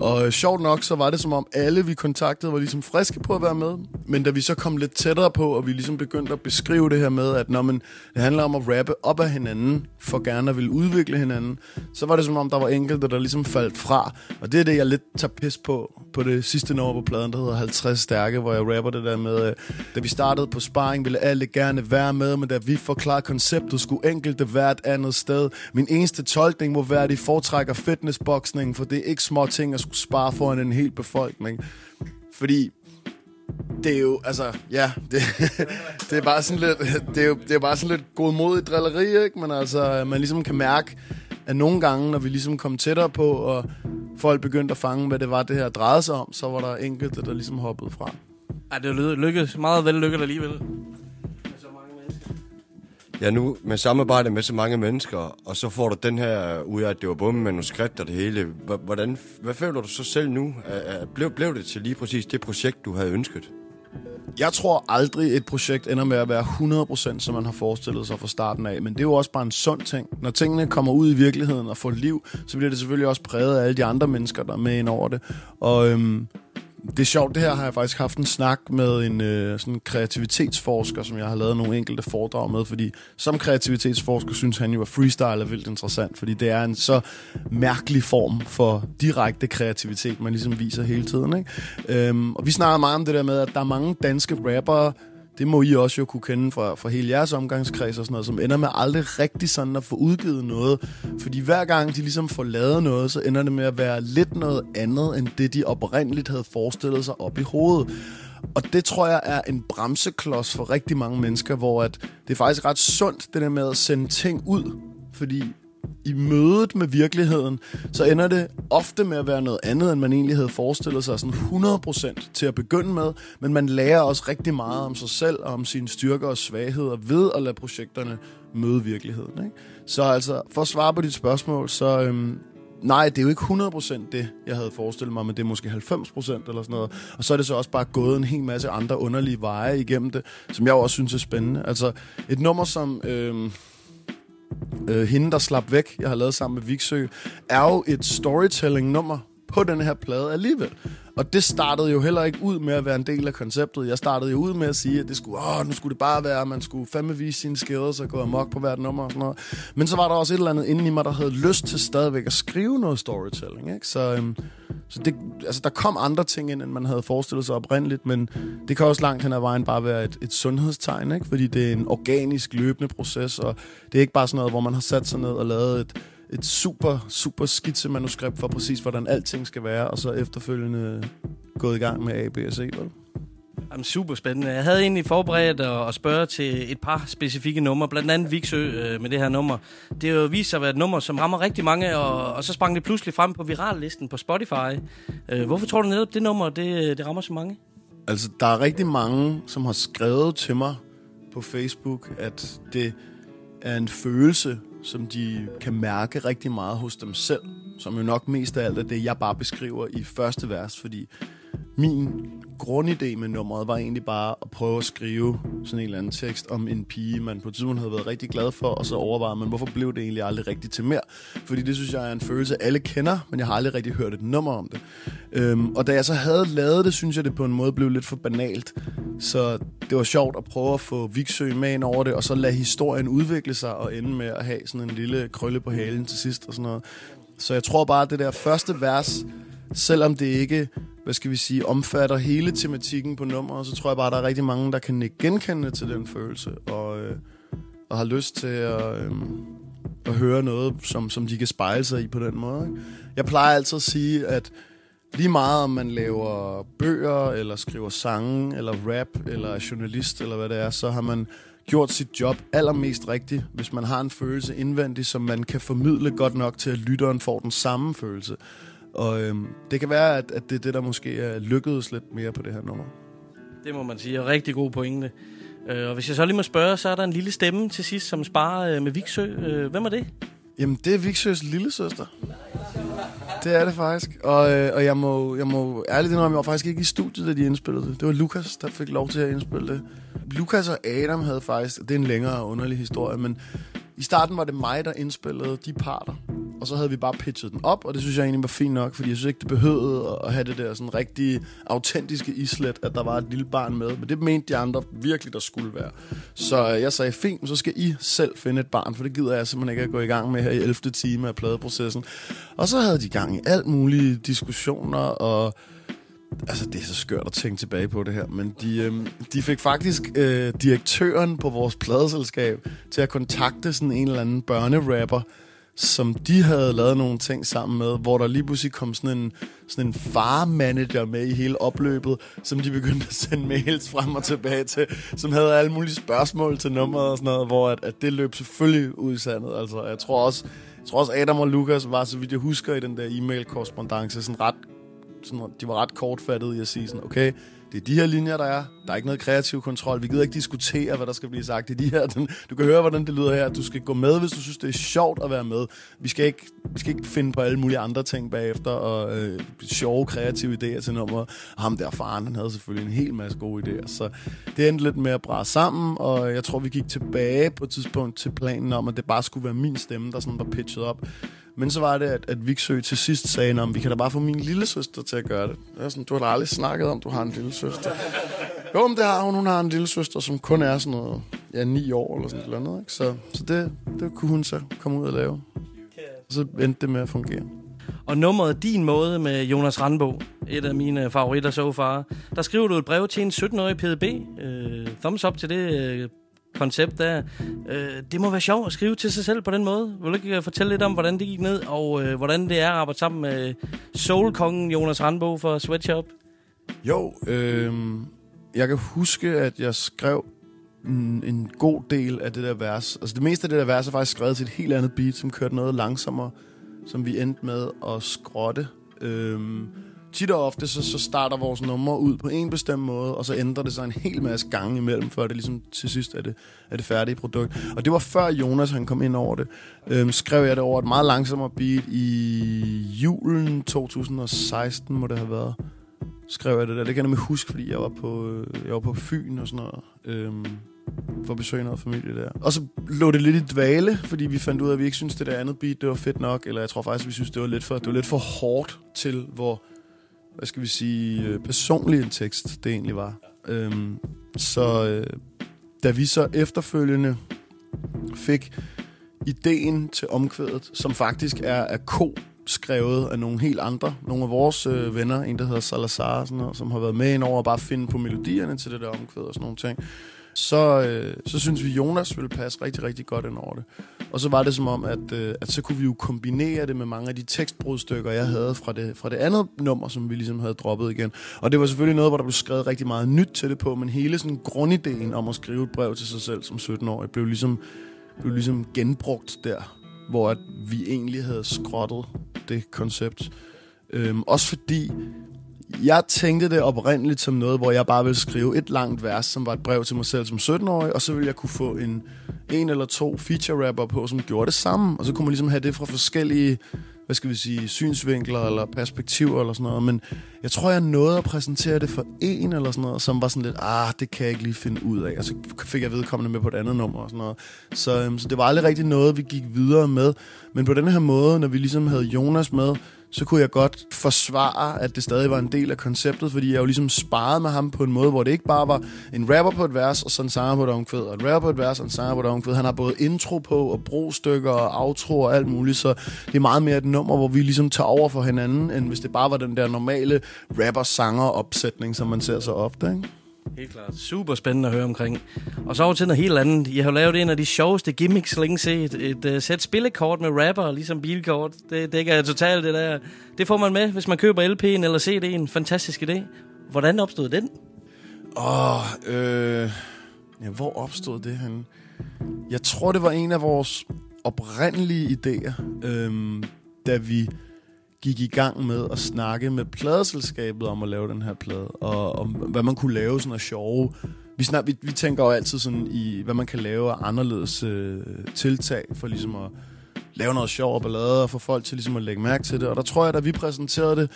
Og øh, sjovt nok, så var det som om alle vi kontaktede var ligesom friske på at være med. Men da vi så kom lidt tættere på, og vi ligesom begyndte at beskrive det her med, at når man, det handler om at rappe op af hinanden, for gerne at ville udvikle hinanden, så var det som om, der var enkelte, der ligesom faldt fra. Og det er det, jeg lidt tager pis på, på det sidste nummer på pladen, der hedder 50 Stærke, hvor jeg rapper det der med, øh, da vi startede på sparring, ville alle gerne være med, men da vi forklarede konceptet, skulle enkelte hvert andet sted. Min eneste tolkning må være, at de foretrækker fitnessboksning, for det er ikke små ting at skulle spare foran en hel befolkning. Fordi det er jo, altså, ja, det, det er bare sådan lidt, det er jo, det er bare sådan lidt godmodigt drilleri, ikke? Men altså, man ligesom kan mærke, at nogle gange, når vi ligesom kom tættere på, og folk begyndte at fange, hvad det var, det her drejede sig om, så var der enkelte, der ligesom hoppede fra. Ej, det lykkedes. Meget vel lykket alligevel. Ja, nu med samarbejde med så mange mennesker, og så får du den her ud af, at det var både med manuskript og det hele. Hvordan, hvad føler du så selv nu? Blev, blev det til lige præcis det projekt, du havde ønsket? Jeg tror aldrig, et projekt ender med at være 100% som man har forestillet sig fra starten af. Men det er jo også bare en sund ting. Når tingene kommer ud i virkeligheden og får liv, så bliver det selvfølgelig også præget af alle de andre mennesker, der er med ind over det. Og øhm, det er sjovt, det her har jeg faktisk haft en snak med en øh, sådan kreativitetsforsker, som jeg har lavet nogle enkelte foredrag med, fordi som kreativitetsforsker synes han jo, at freestyle er vildt interessant, fordi det er en så mærkelig form for direkte kreativitet, man ligesom viser hele tiden. Ikke? Øhm, og vi snakker meget om det der med, at der er mange danske rappere, det må I også jo kunne kende fra, fra hele jeres omgangskreds og sådan noget, som ender med aldrig rigtig sådan at få udgivet noget. Fordi hver gang de ligesom får lavet noget, så ender det med at være lidt noget andet, end det de oprindeligt havde forestillet sig op i hovedet. Og det tror jeg er en bremseklods for rigtig mange mennesker, hvor at det er faktisk ret sundt, det der med at sende ting ud. Fordi i mødet med virkeligheden, så ender det ofte med at være noget andet, end man egentlig havde forestillet sig sådan 100% til at begynde med, men man lærer også rigtig meget om sig selv og om sine styrker og svagheder ved at lade projekterne møde virkeligheden. Ikke? Så altså, for at svare på dit spørgsmål, så øhm, nej, det er jo ikke 100% det, jeg havde forestillet mig, men det er måske 90% eller sådan noget. Og så er det så også bare gået en hel masse andre underlige veje igennem det, som jeg også synes er spændende. Altså, et nummer som... Øhm, øh, Hende, der slap væk, jeg har lavet sammen med Viksø, er jo et storytelling-nummer på den her plade alligevel. Og det startede jo heller ikke ud med at være en del af konceptet. Jeg startede jo ud med at sige, at det skulle, åh, nu skulle det bare være, at man skulle fandme vise sine skills og gå amok på hvert nummer og sådan noget. Men så var der også et eller andet inde i mig, der havde lyst til stadigvæk at skrive noget storytelling. Ikke? Så, øhm, så det, altså, der kom andre ting ind, end man havde forestillet sig oprindeligt, men det kan også langt hen ad vejen bare være et, et sundhedstegn, ikke? fordi det er en organisk løbende proces, og det er ikke bare sådan noget, hvor man har sat sig ned og lavet et, et super, super skitsemanuskript for præcis, hvordan alting skal være, og så efterfølgende gået i gang med A, B og C, vel? Jamen, super spændende. Jeg havde egentlig forberedt at, at spørge til et par specifikke numre, blandt andet Viksø øh, med det her nummer. Det har jo vist sig at være et nummer, som rammer rigtig mange, og, og så sprang det pludselig frem på virallisten på Spotify. Øh, hvorfor tror du netop, det nummer det, det rammer så mange? Altså, der er rigtig mange, som har skrevet til mig på Facebook, at det er en følelse, som de kan mærke rigtig meget hos dem selv. Som jo nok mest af alt er det, jeg bare beskriver i første vers, fordi min grundidé med nummeret var egentlig bare at prøve at skrive sådan en eller anden tekst om en pige, man på tiden havde været rigtig glad for, og så overvejer man, hvorfor blev det egentlig aldrig rigtigt til mere? Fordi det synes jeg er en følelse, alle kender, men jeg har aldrig rigtig hørt et nummer om det. Øhm, og da jeg så havde lavet det, synes jeg, det på en måde blev lidt for banalt. Så det var sjovt at prøve at få Viksø med ind over det, og så lade historien udvikle sig og ende med at have sådan en lille krølle på halen til sidst og sådan noget. Så jeg tror bare, at det der første vers, selvom det ikke, hvad skal vi sige, omfatter hele tematikken på nummeret, så tror jeg bare, der er rigtig mange, der kan nikke genkende til den følelse, og, øh, og har lyst til at, øh, at høre noget, som, som de kan spejle sig i på den måde. Ikke? Jeg plejer altid at sige, at lige meget om man laver bøger, eller skriver sange, eller rap, eller er journalist, eller hvad det er, så har man gjort sit job allermest rigtigt, hvis man har en følelse indvendigt, som man kan formidle godt nok til, at lytteren får den samme følelse. Og øhm, det kan være, at, at det er det, der måske er lykkedes lidt mere på det her nummer. Det må man sige, og rigtig god pointe. Øh, og hvis jeg så lige må spørge, så er der en lille stemme til sidst, som sparer øh, med Viksø. Øh, hvem er det? Jamen, det er Viksøs lille søster. Det er det faktisk. Og, øh, og jeg, må, jeg må ærligt indrømme, jeg var faktisk ikke i studiet, da de indspillede det. Det var Lukas, der fik lov til at indspille det. Lukas og Adam havde faktisk, det er en længere og underlig historie, men i starten var det mig, der indspillede de parter. og så havde vi bare pitchet den op, og det synes jeg egentlig var fint nok, fordi jeg synes ikke, det behøvede at- have det der sådan rigtig autentiske islet, at der var et lille barn med, men det mente de andre virkelig, der skulle være. Så øh, jeg sagde, fint, så skal I selv finde et barn, for det gider jeg simpelthen ikke at gå i gang med her i 11. time af pladeprocessen. Og så havde de gang i alt mulige diskussioner, og Altså, det er så skørt at tænke tilbage på det her, men de, øh, de fik faktisk øh, direktøren på vores pladeselskab til at kontakte sådan en eller anden børnerapper, som de havde lavet nogle ting sammen med, hvor der lige pludselig kom sådan en, sådan en farmanager med i hele opløbet, som de begyndte at sende mails frem og tilbage til, som havde alle mulige spørgsmål til nummeret og sådan noget, hvor at, at det løb selvfølgelig ud i sandet. Altså, jeg tror også, jeg tror også Adam og Lukas var, så vidt jeg husker i den der e-mail-korrespondance, sådan ret sådan, de var ret kortfattede i at sige sådan, okay, det er de her linjer, der er. Der er ikke noget kreativ kontrol. Vi gider ikke diskutere, hvad der skal blive sagt. Det er de her, den, du kan høre, hvordan det lyder her. Du skal gå med, hvis du synes, det er sjovt at være med. Vi skal ikke, vi skal ikke finde på alle mulige andre ting bagefter, og øh, sjove, kreative idéer til nummer. Ham der faren, han havde selvfølgelig en hel masse gode idéer. Så det endte lidt med at brænde sammen, og jeg tror, vi gik tilbage på et tidspunkt til planen om, at det bare skulle være min stemme, der sådan var pitchet op. Men så var det, at, at Viksø til sidst sagde, om vi kan da bare få min lille søster til at gøre det. Jeg er sådan, du har da aldrig snakket om, du har en lille søster. Jo, men det har hun. Hun har en lille søster, som kun er sådan noget, ja, ni år eller sådan noget. Ikke? Så, så det, det kunne hun så komme ud og lave. Og så endte det med at fungere. Og nummeret Din Måde med Jonas Randbo, et af mine favoritter so far. Der skriver du et brev til en 17-årig PDB. Øh, thumbs up til det øh, koncept der. Øh, det må være sjovt at skrive til sig selv på den måde. Vil du ikke øh, fortælle lidt om, hvordan det gik ned, og øh, hvordan det er at arbejde sammen med soulkongen Jonas Randbo for Sweatshop? Jo, øh, jeg kan huske, at jeg skrev en, en god del af det der vers. Altså det meste af det der vers er faktisk skrevet til et helt andet beat, som kørte noget langsommere, som vi endte med at skrotte. Øh, tit og ofte så, så starter vores nummer ud på en bestemt måde, og så ændrer det sig en hel masse gange imellem, før det ligesom til sidst er det, er det færdige produkt. Og det var før Jonas han kom ind over det. Øhm, skrev jeg det over et meget langsommere beat i julen 2016, må det have været skrev jeg det der. Det kan jeg nemlig huske, fordi jeg var på, øh, jeg var på Fyn og sådan noget. Øhm, for at besøge noget familie der. Og så lå det lidt i dvale, fordi vi fandt ud af, at vi ikke synes det der andet beat, det var fedt nok. Eller jeg tror faktisk, vi synes, det var lidt for, det var lidt for hårdt til, hvor, hvad skal vi sige, øh, personlig en tekst det egentlig var. Øhm, så øh, da vi så efterfølgende fik ideen til omkvædet, som faktisk er, af ko skrevet af nogle helt andre. Nogle af vores øh, venner, en der hedder Salazar, sådan noget, som har været med ind over at bare finde på melodierne til det der omkvæd og sådan nogle ting. Så, øh, så synes vi, Jonas ville passe rigtig, rigtig godt ind over det. Og så var det som om, at, øh, at så kunne vi jo kombinere det med mange af de tekstbrudstykker, jeg havde fra det, fra det andet nummer, som vi ligesom havde droppet igen. Og det var selvfølgelig noget, hvor der blev skrevet rigtig meget nyt til det på, men hele sådan grundideen om at skrive et brev til sig selv som 17-årig, blev ligesom, blev ligesom genbrugt der, hvor at vi egentlig havde skrottet det koncept. Øhm, også fordi jeg tænkte det oprindeligt som noget, hvor jeg bare ville skrive et langt vers, som var et brev til mig selv som 17-årig, og så ville jeg kunne få en, en eller to feature-rapper på, som gjorde det samme. Og så kunne man ligesom have det fra forskellige, hvad skal vi sige, synsvinkler eller perspektiver eller sådan noget. Men jeg tror, jeg nåede at præsentere det for en eller sådan noget, som var sådan lidt, ah, det kan jeg ikke lige finde ud af. Og så fik jeg vedkommende med på et andet nummer og sådan noget. Så, øhm, så det var aldrig rigtig noget, vi gik videre med. Men på den her måde, når vi ligesom havde Jonas med, så kunne jeg godt forsvare, at det stadig var en del af konceptet, fordi jeg jo ligesom sparede med ham på en måde, hvor det ikke bare var en rapper på et vers, og så en sanger på et omkvæd, og en rapper på et vers, og en sanger på et omkvæd. Han har både intro på, og brostykker, og outro og alt muligt, så det er meget mere et nummer, hvor vi ligesom tager over for hinanden, end hvis det bare var den der normale rapper-sanger-opsætning, som man ser så ofte, ikke? Helt klart. Super spændende at høre omkring. Og så over til noget helt andet. I har lavet en af de sjoveste gimmicks længe set. Et uh, sæt spillekort med rapper, ligesom bilkort. Det dækker jeg totalt det der. Det får man med, hvis man køber LP'en eller CD'en. Fantastisk idé. Hvordan opstod den? Åh, oh, øh, ja, hvor opstod det henne? Jeg tror, det var en af vores oprindelige idéer, øhm, da vi gik i gang med at snakke med pladeselskabet om at lave den her plade, og om hvad man kunne lave sådan af sjove. Vi, snak, vi, vi tænker jo altid sådan i, hvad man kan lave af anderledes øh, tiltag for ligesom at lave noget sjov og ballade og få folk til ligesom at lægge mærke til det. Og der tror jeg, da vi præsenterede det,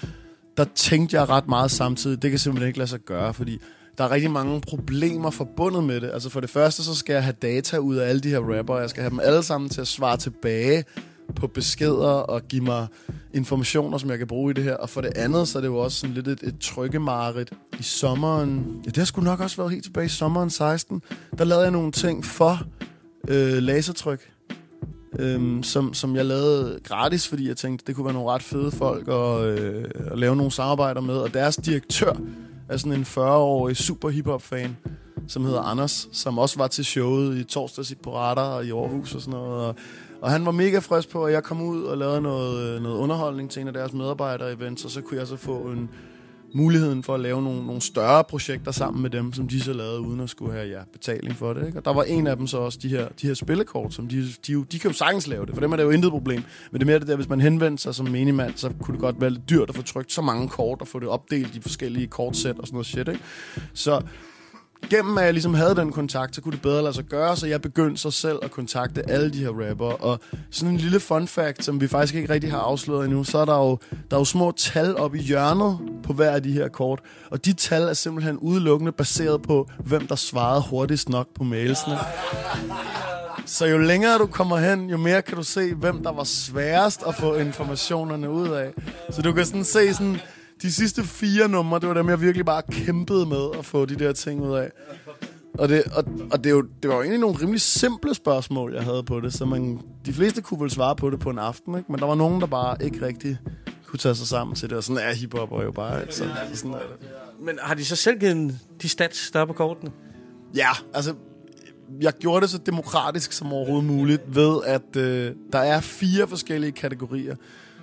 der tænkte jeg ret meget samtidig. Det kan simpelthen ikke lade sig gøre, fordi der er rigtig mange problemer forbundet med det. Altså for det første, så skal jeg have data ud af alle de her rapper. Jeg skal have dem alle sammen til at svare tilbage på beskeder og give mig informationer, som jeg kan bruge i det her. Og for det andet, så er det jo også sådan lidt et, et trykkemareridt. i sommeren. Ja, det har sgu nok også været helt tilbage i sommeren 16. Der lavede jeg nogle ting for øh, lasertryk. Øhm, som, som jeg lavede gratis, fordi jeg tænkte, det kunne være nogle ret fede folk at, øh, at lave nogle samarbejder med. Og deres direktør er sådan en 40-årig super hiphop-fan, som hedder Anders, som også var til showet i torsdags i Parada og i Aarhus og sådan noget. Og, og han var mega frisk på, at jeg kom ud og lavede noget, øh, noget underholdning til en af deres medarbejdere-events, og så kunne jeg så få en muligheden for at lave nogle, nogle større projekter sammen med dem, som de så lavede, uden at skulle have ja, betaling for det. Ikke? Og der var en af dem så også de her, de her spillekort, som de, de, jo- de kan jo sagtens lave det, for dem er det jo intet problem. Men det er mere det der, hvis man henvendte sig som menigmand, så kunne det godt være lidt dyrt at få trykt så mange kort, og få det opdelt i forskellige kortsæt og sådan noget shit. Ikke? Så gennem at jeg ligesom havde den kontakt, så kunne det bedre lade sig gøre, så jeg begyndte så selv at kontakte alle de her rapper. Og sådan en lille fun fact, som vi faktisk ikke rigtig har afsløret endnu, så er der jo, der er jo små tal oppe i hjørnet på hver af de her kort. Og de tal er simpelthen udelukkende baseret på, hvem der svarede hurtigst nok på mailsene. Så jo længere du kommer hen, jo mere kan du se, hvem der var sværest at få informationerne ud af. Så du kan sådan se sådan, de sidste fire numre, det var dem, jeg virkelig bare kæmpede med at få de der ting ud af. Og, det, og, og det, er jo, det var jo egentlig nogle rimelig simple spørgsmål, jeg havde på det, så man, de fleste kunne vel svare på det på en aften, ikke? men der var nogen, der bare ikke rigtig kunne tage sig sammen til det, og sådan er hiphop jo bare, ikke? Så, så sådan er det. Men har de så selv givet de stats, der er på kortene? Ja, altså, jeg gjorde det så demokratisk som overhovedet muligt ved, at øh, der er fire forskellige kategorier,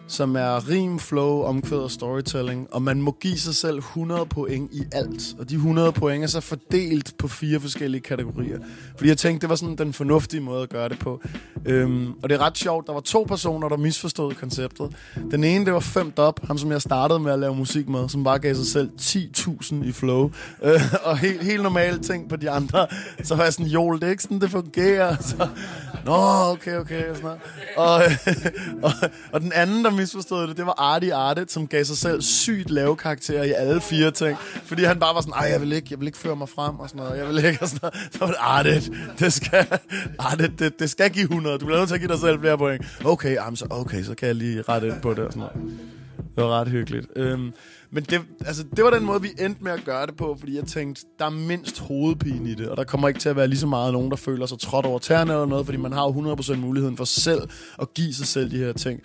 som er rim, flow, omkvæd og storytelling, og man må give sig selv 100 point i alt. Og de 100 point er så fordelt på fire forskellige kategorier. Fordi jeg tænkte, det var sådan den fornuftige måde at gøre det på. Øhm, og det er ret sjovt, der var to personer, der misforstod konceptet. Den ene, det var Fem Dop, ham som jeg startede med at lave musik med, som bare gav sig selv 10.000 i flow. Øh, og helt, helt normale ting på de andre. Så var jeg sådan, Joel, det er ikke sådan, det fungerer. Så, Nå, okay, okay. Og, sådan og, og, og den anden, der misforstået det, det var Artie Arte, som gav sig selv sygt lave karakterer i alle fire ting. Fordi han bare var sådan, nej, jeg vil ikke, jeg vil ikke føre mig frem og sådan noget. Jeg vil ikke, og sådan noget. Så var det, Arte, det skal, Arte, det, det skal give 100. Du bliver nødt til at give dig selv flere point. Okay, jamen, så, okay, så kan jeg lige rette ind på det og sådan noget. Det var ret hyggeligt. Øhm, men det, altså, det var den måde, vi endte med at gøre det på, fordi jeg tænkte, der er mindst hovedpine i det, og der kommer ikke til at være lige så meget nogen, der føler sig trådt over tæerne eller noget, fordi man har jo 100% muligheden for selv at give sig selv de her ting.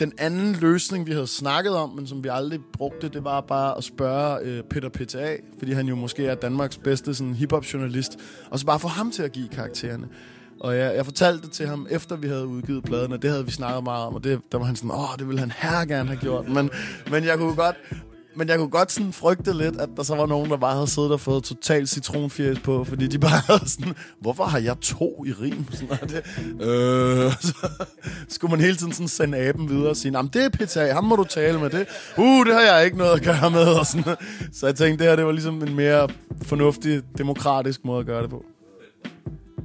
Den anden løsning, vi havde snakket om, men som vi aldrig brugte, det var bare at spørge øh, Peter PTA, fordi han jo måske er Danmarks bedste sådan, hip-hop-journalist, og så bare få ham til at give karaktererne. Og jeg, jeg fortalte det til ham, efter vi havde udgivet pladen, og det havde vi snakket meget om, og det, der var han sådan, åh, det ville han her gerne have gjort. Men, men jeg kunne godt... Men jeg kunne godt sådan frygte lidt, at der så var nogen, der bare havde siddet og fået total citronfjæs på, fordi de bare havde sådan, hvorfor har jeg to i rim? Sådan, og det, øh, så skulle man hele tiden sådan sende aben videre og sige, jamen det er PTA, ham må du tale med det. Uh, det har jeg ikke noget at gøre med. Og sådan. Så jeg tænkte, det her det var ligesom en mere fornuftig, demokratisk måde at gøre det på.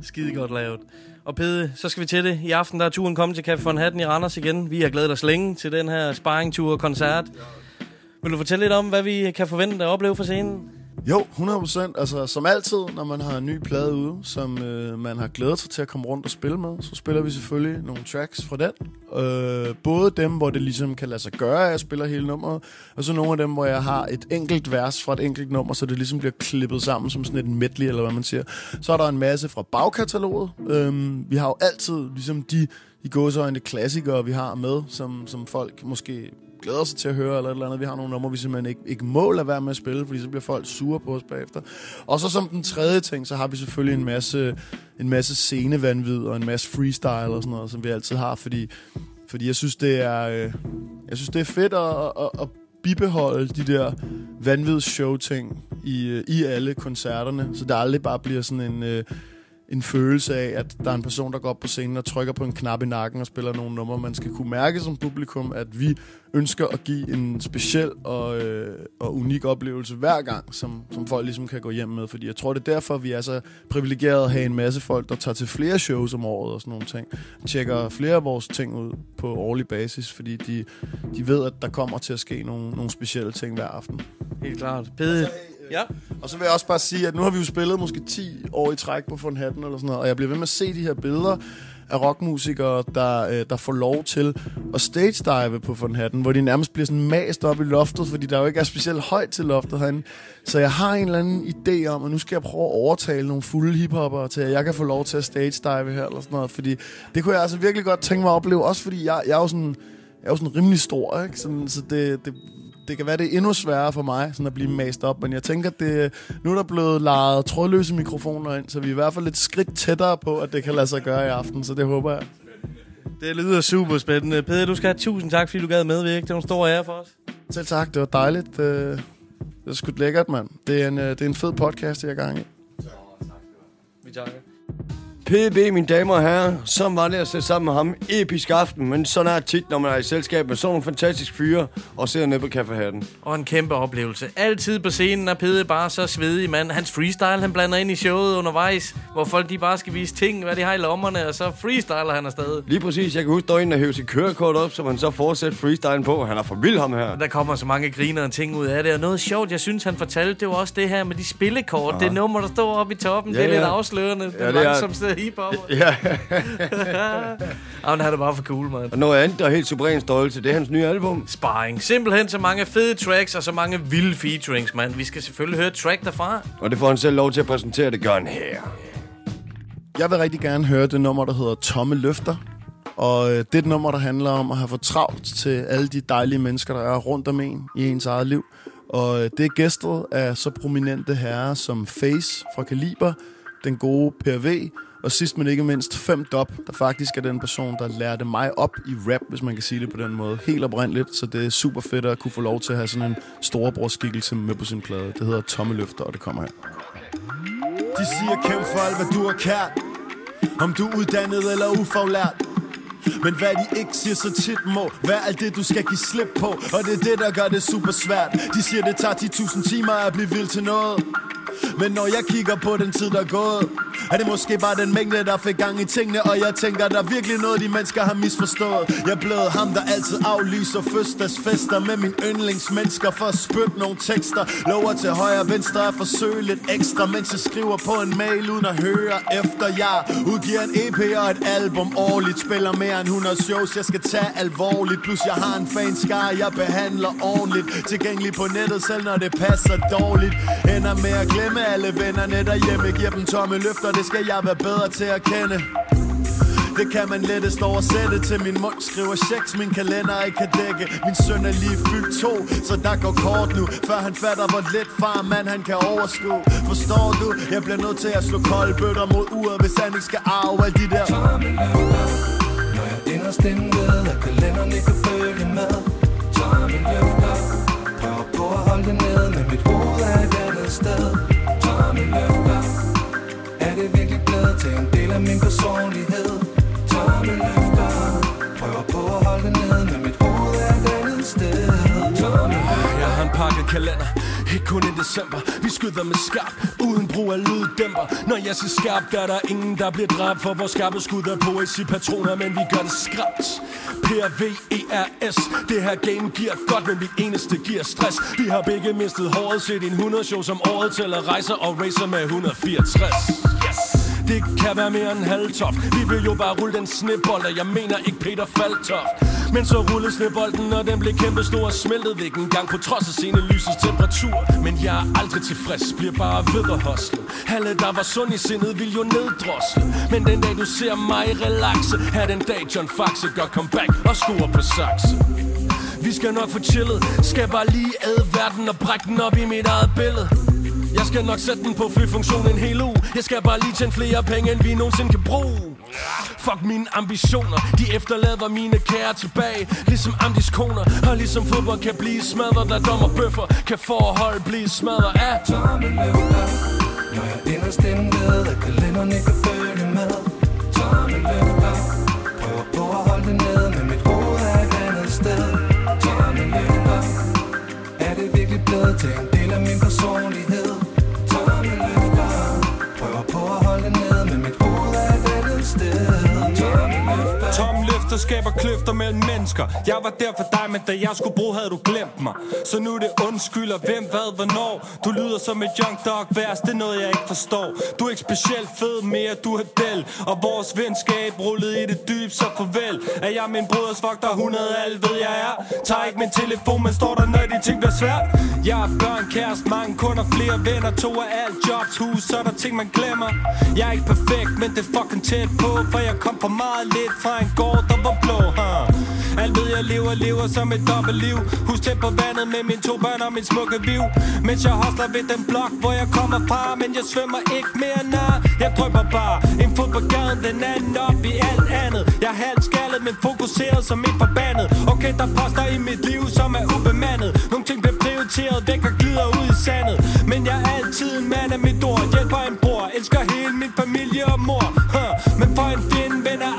Skide godt lavet. Og Pede, så skal vi til det. I aften der er turen kommet til Café von Hatten i Randers igen. Vi har glædet os længe til den her sparringtur og koncert. Vil du fortælle lidt om, hvad vi kan forvente at opleve for scenen? Jo, 100%. Altså, som altid, når man har en ny plade ude, som øh, man har glædet sig til at komme rundt og spille med, så spiller vi selvfølgelig nogle tracks fra den. Øh, både dem, hvor det ligesom kan lade sig gøre, at jeg spiller hele nummeret, og så nogle af dem, hvor jeg har et enkelt vers fra et enkelt nummer, så det ligesom bliver klippet sammen som sådan et medley, eller hvad man siger. Så er der en masse fra bagkataloget. Øh, vi har jo altid ligesom de i gåsøjne klassikere, vi har med, som, som folk måske glæder sig til at høre, eller et eller andet. Vi har nogle numre, vi simpelthen ikke, ikke må lade være med at spille, fordi så bliver folk sure på os bagefter. Og så som den tredje ting, så har vi selvfølgelig en masse, en masse scenevanvid og en masse freestyle og sådan noget, som vi altid har, fordi, fordi jeg synes, det er, øh, jeg synes, det er fedt at, at, at bibeholde de der vanvids show ting i, øh, i alle koncerterne, så det aldrig bare bliver sådan en... Øh, en følelse af, at der er en person, der går op på scenen og trykker på en knap i nakken og spiller nogle numre. Man skal kunne mærke som publikum, at vi ønsker at give en speciel og, øh, og unik oplevelse hver gang, som, som folk ligesom kan gå hjem med. Fordi jeg tror, det er derfor, vi er så privilegerede at have en masse folk, der tager til flere shows om året og sådan nogle ting. Tjekker flere af vores ting ud på årlig basis, fordi de, de ved, at der kommer til at ske nogle, nogle specielle ting hver aften. Helt klart. Pede, Ja. Og så vil jeg også bare sige, at nu har vi jo spillet måske 10 år i træk på Von Hatten eller sådan noget, og jeg bliver ved med at se de her billeder af rockmusikere, der, øh, der får lov til at stage dive på Von Hatten, hvor de nærmest bliver sådan mast op i loftet, fordi der jo ikke er specielt højt til loftet herinde. Så jeg har en eller anden idé om, at nu skal jeg prøve at overtale nogle fulde hiphopper til, at jeg kan få lov til at stage dive her, eller sådan noget. Fordi det kunne jeg altså virkelig godt tænke mig at opleve, også fordi jeg, jeg er jo sådan... Jeg er jo sådan rimelig stor, ikke? Sådan, så det, det, det kan være, det er endnu sværere for mig sådan at blive mast op, men jeg tænker, at det, nu er der blevet lejet trådløse mikrofoner ind, så vi er i hvert fald et skridt tættere på, at det kan lade sig gøre i aften, så det håber jeg. Det lyder super spændende. Peder, du skal have tusind tak, fordi du gad medvirke. Det var en stor ære for os. Selv tak, det var dejligt. Det, det er sgu lækkert, mand. Det er en, øh, det er en fed podcast, jeg er gang i. Vi takker. PB, mine damer og herrer, som var det at sætte sammen med ham. Episk aften, men sådan er det tit, når man er i selskab med sådan nogle fantastiske fyre og ser ned på kaffehatten. Og en kæmpe oplevelse. Altid på scenen er Pede bare så svedig, mand. Hans freestyle, han blander ind i showet undervejs, hvor folk de bare skal vise ting, hvad de har i lommerne, og så freestyler han afsted. Lige præcis, jeg kan huske, der en, der hævde sit kørekort op, så man så fortsætter freestylen på. Han er for vild, ham her. Der kommer så mange griner og ting ud af det. Og noget sjovt, jeg synes, han fortalte, det var også det her med de spillekort. Det nummer, der står oppe i toppen, Ja, det er lidt ja. afslørende. Ja, det er- langsomste hiphopper. Ja. Jamen, han er bare for cool, mand. Og noget andet, der er helt suveræn stolte, det er hans nye album. Sparring. Simpelthen så mange fede tracks og så mange vilde featurings, mand. Vi skal selvfølgelig høre track derfra. Og det får han selv lov til at præsentere, det gør han her. Jeg vil rigtig gerne høre det nummer, der hedder Tomme Løfter. Og øh, det er et nummer, der handler om at have for travlt til alle de dejlige mennesker, der er rundt om en i ens eget liv. Og øh, det er gæstet af så prominente herrer som Face fra Kaliber, den gode PRV, og sidst men ikke mindst Fem Dop, der faktisk er den person, der lærte mig op i rap, hvis man kan sige det på den måde. Helt oprindeligt, så det er super fedt at kunne få lov til at have sådan en storebrorskikkelse med på sin plade. Det hedder Tomme Løfter, og det kommer her. De siger kæmp for alt, hvad du har kært Om du er uddannet eller ufaglært men hvad de ikke siger så tit må Hvad alt det du skal give slip på Og det er det der gør det super svært De siger det tager 10.000 timer at blive vild til noget men når jeg kigger på den tid, der er gået Er det måske bare den mængde, der fik gang i tingene Og jeg tænker, der er virkelig noget, de mennesker har misforstået. Jeg blev ham, der altid aflyser fødselsdagsfester Med mine yndlingsmennesker for at spytte nogle tekster. Lover til højre og venstre at forsøge lidt ekstra Mens jeg skriver på en mail uden at høre efter. Jeg udgiver en EP og et album årligt Spiller mere end 100 shows, jeg skal tage alvorligt. Plus jeg har en fanskar, jeg behandler ordentligt. Tilgængelig på nettet, selv når det passer dårligt. Ender med at glemme alle vennerne derhjemme. Giver dem tomme løfter, det skal jeg være bedre til at kende. Det kan man lettest oversætte til. Min mund Skriver checks, min kalender ikke kan dække Min søn er lige fyldt to, så der går kort nu. Før han fatter, hvor lidt far mand han kan overskue. Forstår du? Jeg bliver nødt til at slå kolde bøtter mod uret Hvis han ikke skal arve alle de der Når jeg inderst inde ved, at kalenderen ikke kan følge med. Tomme løfter. Prøver på at holde det nede, men mit hoved er i andet sted. Tomme løfter. Er det virkelig blevet til en del af min personlighed? Tomme løfter. Prøver på at holde det nede, men mit hoved er et andet sted. Tomme løfter. Jeg har en pakket kalender. Ikke kun i december. Vi skyder med skarp Uden brug af lyddæmper. Når jeg siger skarp Der er der ingen der bliver dræbt For vores skarpe skud er poesi-patroner Men vi gør det skrabt P-R-V-E-R-S Det her game giver godt Men mit eneste giver stress. Vi har begge mistet håret. Set en 100 show som året Tæller. Rejser og racer med 164 Yes! Det kan være mere end halvtoft. Vi vil jo bare rulle den snebold Og jeg mener ikke Peter Faltoft. Men så rullede snebolden Og den blev kæmpe stor og smeltede væk en gang På trods af sene lysets temperatur. Men jeg er aldrig tilfreds Bliver bare ved at hosle. Alle der var sund i sindet vil jo neddrosle. Men den dag du ser mig relaxe Er den dag John Faxe gør comeback Og skuer på sakse. Vi skal nok få chillet. Skal bare lige ad verden og brække den op i mit eget billede. Jeg skal nok sætte den på flyfunktion en hel uge. Jeg skal bare lige tjene flere penge, end vi nogensinde kan bruge. Fuck mine ambitioner. De efterlader mine kære tilbage. Ligesom Amdis koner. Og ligesom fodbold kan blive smadret Der dommer bøffer. Kan forhold blive smadret af Tomme Når jeg inderst inde ved, at kalenderen ikke kan følge med Tomme løfter. Prøver på at holde det nede, men mit hoved er et andet sted. Tomme løfter. Er det virkelig blevet til en der skaber kløfter mellem mennesker. Jeg var der for dig, men da jeg skulle bruge, havde du glemt mig. Så nu er det undskylder, hvem, hvad, hvornår? Du lyder som et junk dog vers, det er noget jeg ikke forstår. Du er ikke specielt fed mere, du er del. Og vores venskab rullede i det dyb, så farvel. Er jeg min broders vogter, 100 alt ved jeg er. Tager ikke min telefon, men står der, når de ting bliver svært. Jeg har børn, kæreste, mange kunder, flere venner. To af alt, jobs, hus, så er der ting man glemmer. Jeg er ikke perfekt, men det er fucking tæt på For jeg kom for meget lidt fra en gård, der var blå huh? Alt ved jeg lever, lever som et dobbeltliv. Hus tæt på vandet med mine to børn og min smukke viv Mens jeg hostler ved den blok, hvor jeg kommer fra Men jeg svømmer ikke mere nej Jeg drømmer bare. En fod på gaden, den anden op i alt andet. Jeg er halvt skaldet, men fokuseret som et forbandet. Okay, der poster i mit liv, som er ubemandet. Nogle ting bliver prioriteret væk og glider ud i sandet. Men jeg er altid en mand af mit ord. Hjælper en bror, elsker hele min familie og mor huh. Men for en fjende vender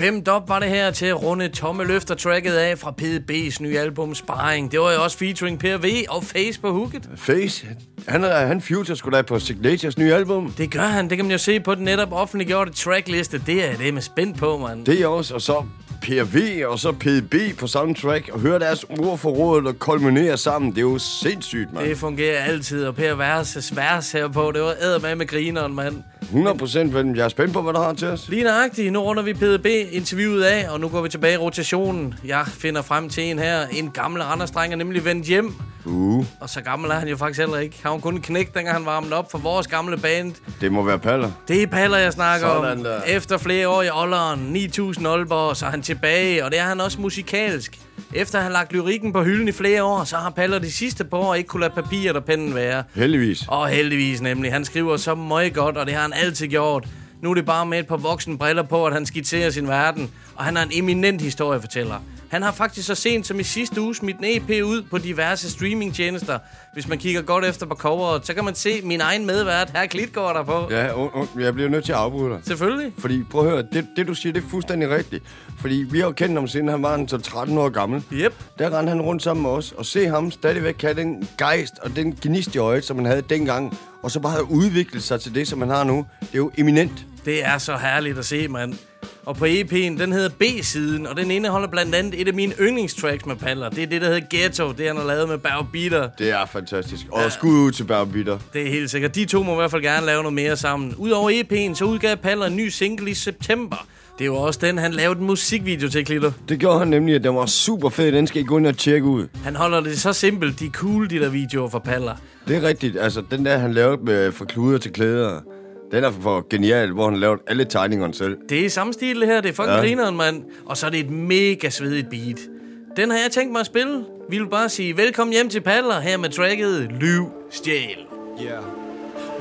Femt op var det her til at runde tomme løfter tracket af fra PDB's nye album Sparring. Det var jo også featuring Per V og Face på hooket. Face, han, er, han future skulle da på Signatures nye album. Det gør han, det kan man jo se på den netop offentliggjorte trackliste. Det er det med spændt på, mand. Det er også, og så PRV og så PDB på samme track, og høre deres ord for rådet og kulminere sammen. Det er jo sindssygt, mand. Det fungerer altid, og Per Verses vers her på, det var æder med med grineren, mand. 100 procent, men jeg er spændt på, hvad der har til os. Lige nøjagtigt. Nu runder vi PDB-interviewet af, og nu går vi tilbage i rotationen. Jeg finder frem til en her. En gammel Randers-dreng er nemlig vendt hjem. Uh, Og så gammel er han jo faktisk heller ikke. Han var kun knæk, dengang han varmede op for vores gamle band. det må være paller. Det er Paller, jeg snakker Sådan om. der. Efter flere år i Olleren, 9000 Aalborg, så er han tilbage, og det er han også musikalsk. Efter at have lagt lyrikken på hylden i flere år, så har Paller de sidste par år ikke kunne lade papiret og pennen være. Heldigvis. Og heldigvis nemlig. Han skriver så meget godt, og det har han altid gjort. Nu er det bare med et par voksne briller på, at han skitserer sin verden. Og han er en eminent historiefortæller. Han har faktisk så sent som i sidste uge smidt en EP ud på diverse streamingtjenester. Hvis man kigger godt efter på coveret, så kan man se min egen medvært, her Klitgaard, der på. Ja, und, und, jeg bliver nødt til at afbryde dig. Selvfølgelig. Fordi, prøv at høre, det, det du siger, det er fuldstændig rigtigt. Fordi vi har jo kendt ham, siden han var en så 13 år gammel. Yep. Der rendte han rundt sammen med os, og se ham stadigvæk have den gejst og den gnist i øjet, som han havde dengang. Og så bare have udviklet sig til det, som han har nu. Det er jo eminent. Det er så herligt at se, mand. Og på EP'en, den hedder B-siden, og den indeholder blandt andet et af mine yndlingstracks med Paller. Det er det, der hedder Ghetto. Det han har lavet med Bao Beater. Det er fantastisk. Og ja. skud ud til Bærbitter. Det er helt sikkert. De to må i hvert fald gerne lave noget mere sammen. Udover EP'en, så udgav Paller en ny single i september. Det var også den, han lavede en musikvideo til, Klito. Det gjorde han nemlig, at den var super fed. Den skal I gå ind og tjekke ud. Han holder det så simpelt. De er cool, de der videoer fra Paller. Det er rigtigt. Altså, den der, han lavede med fra kluder til klæder, den er for genial, hvor han lavede alle tegningerne selv. Det er samme stil, det her. Det er fucking Ja. grineren, mand. Og så er det et mega svedigt beat. Den har jeg tænkt mig at spille. Vi vil bare sige velkommen hjem til Paller her med tracket Lyv Stjæl. Yeah.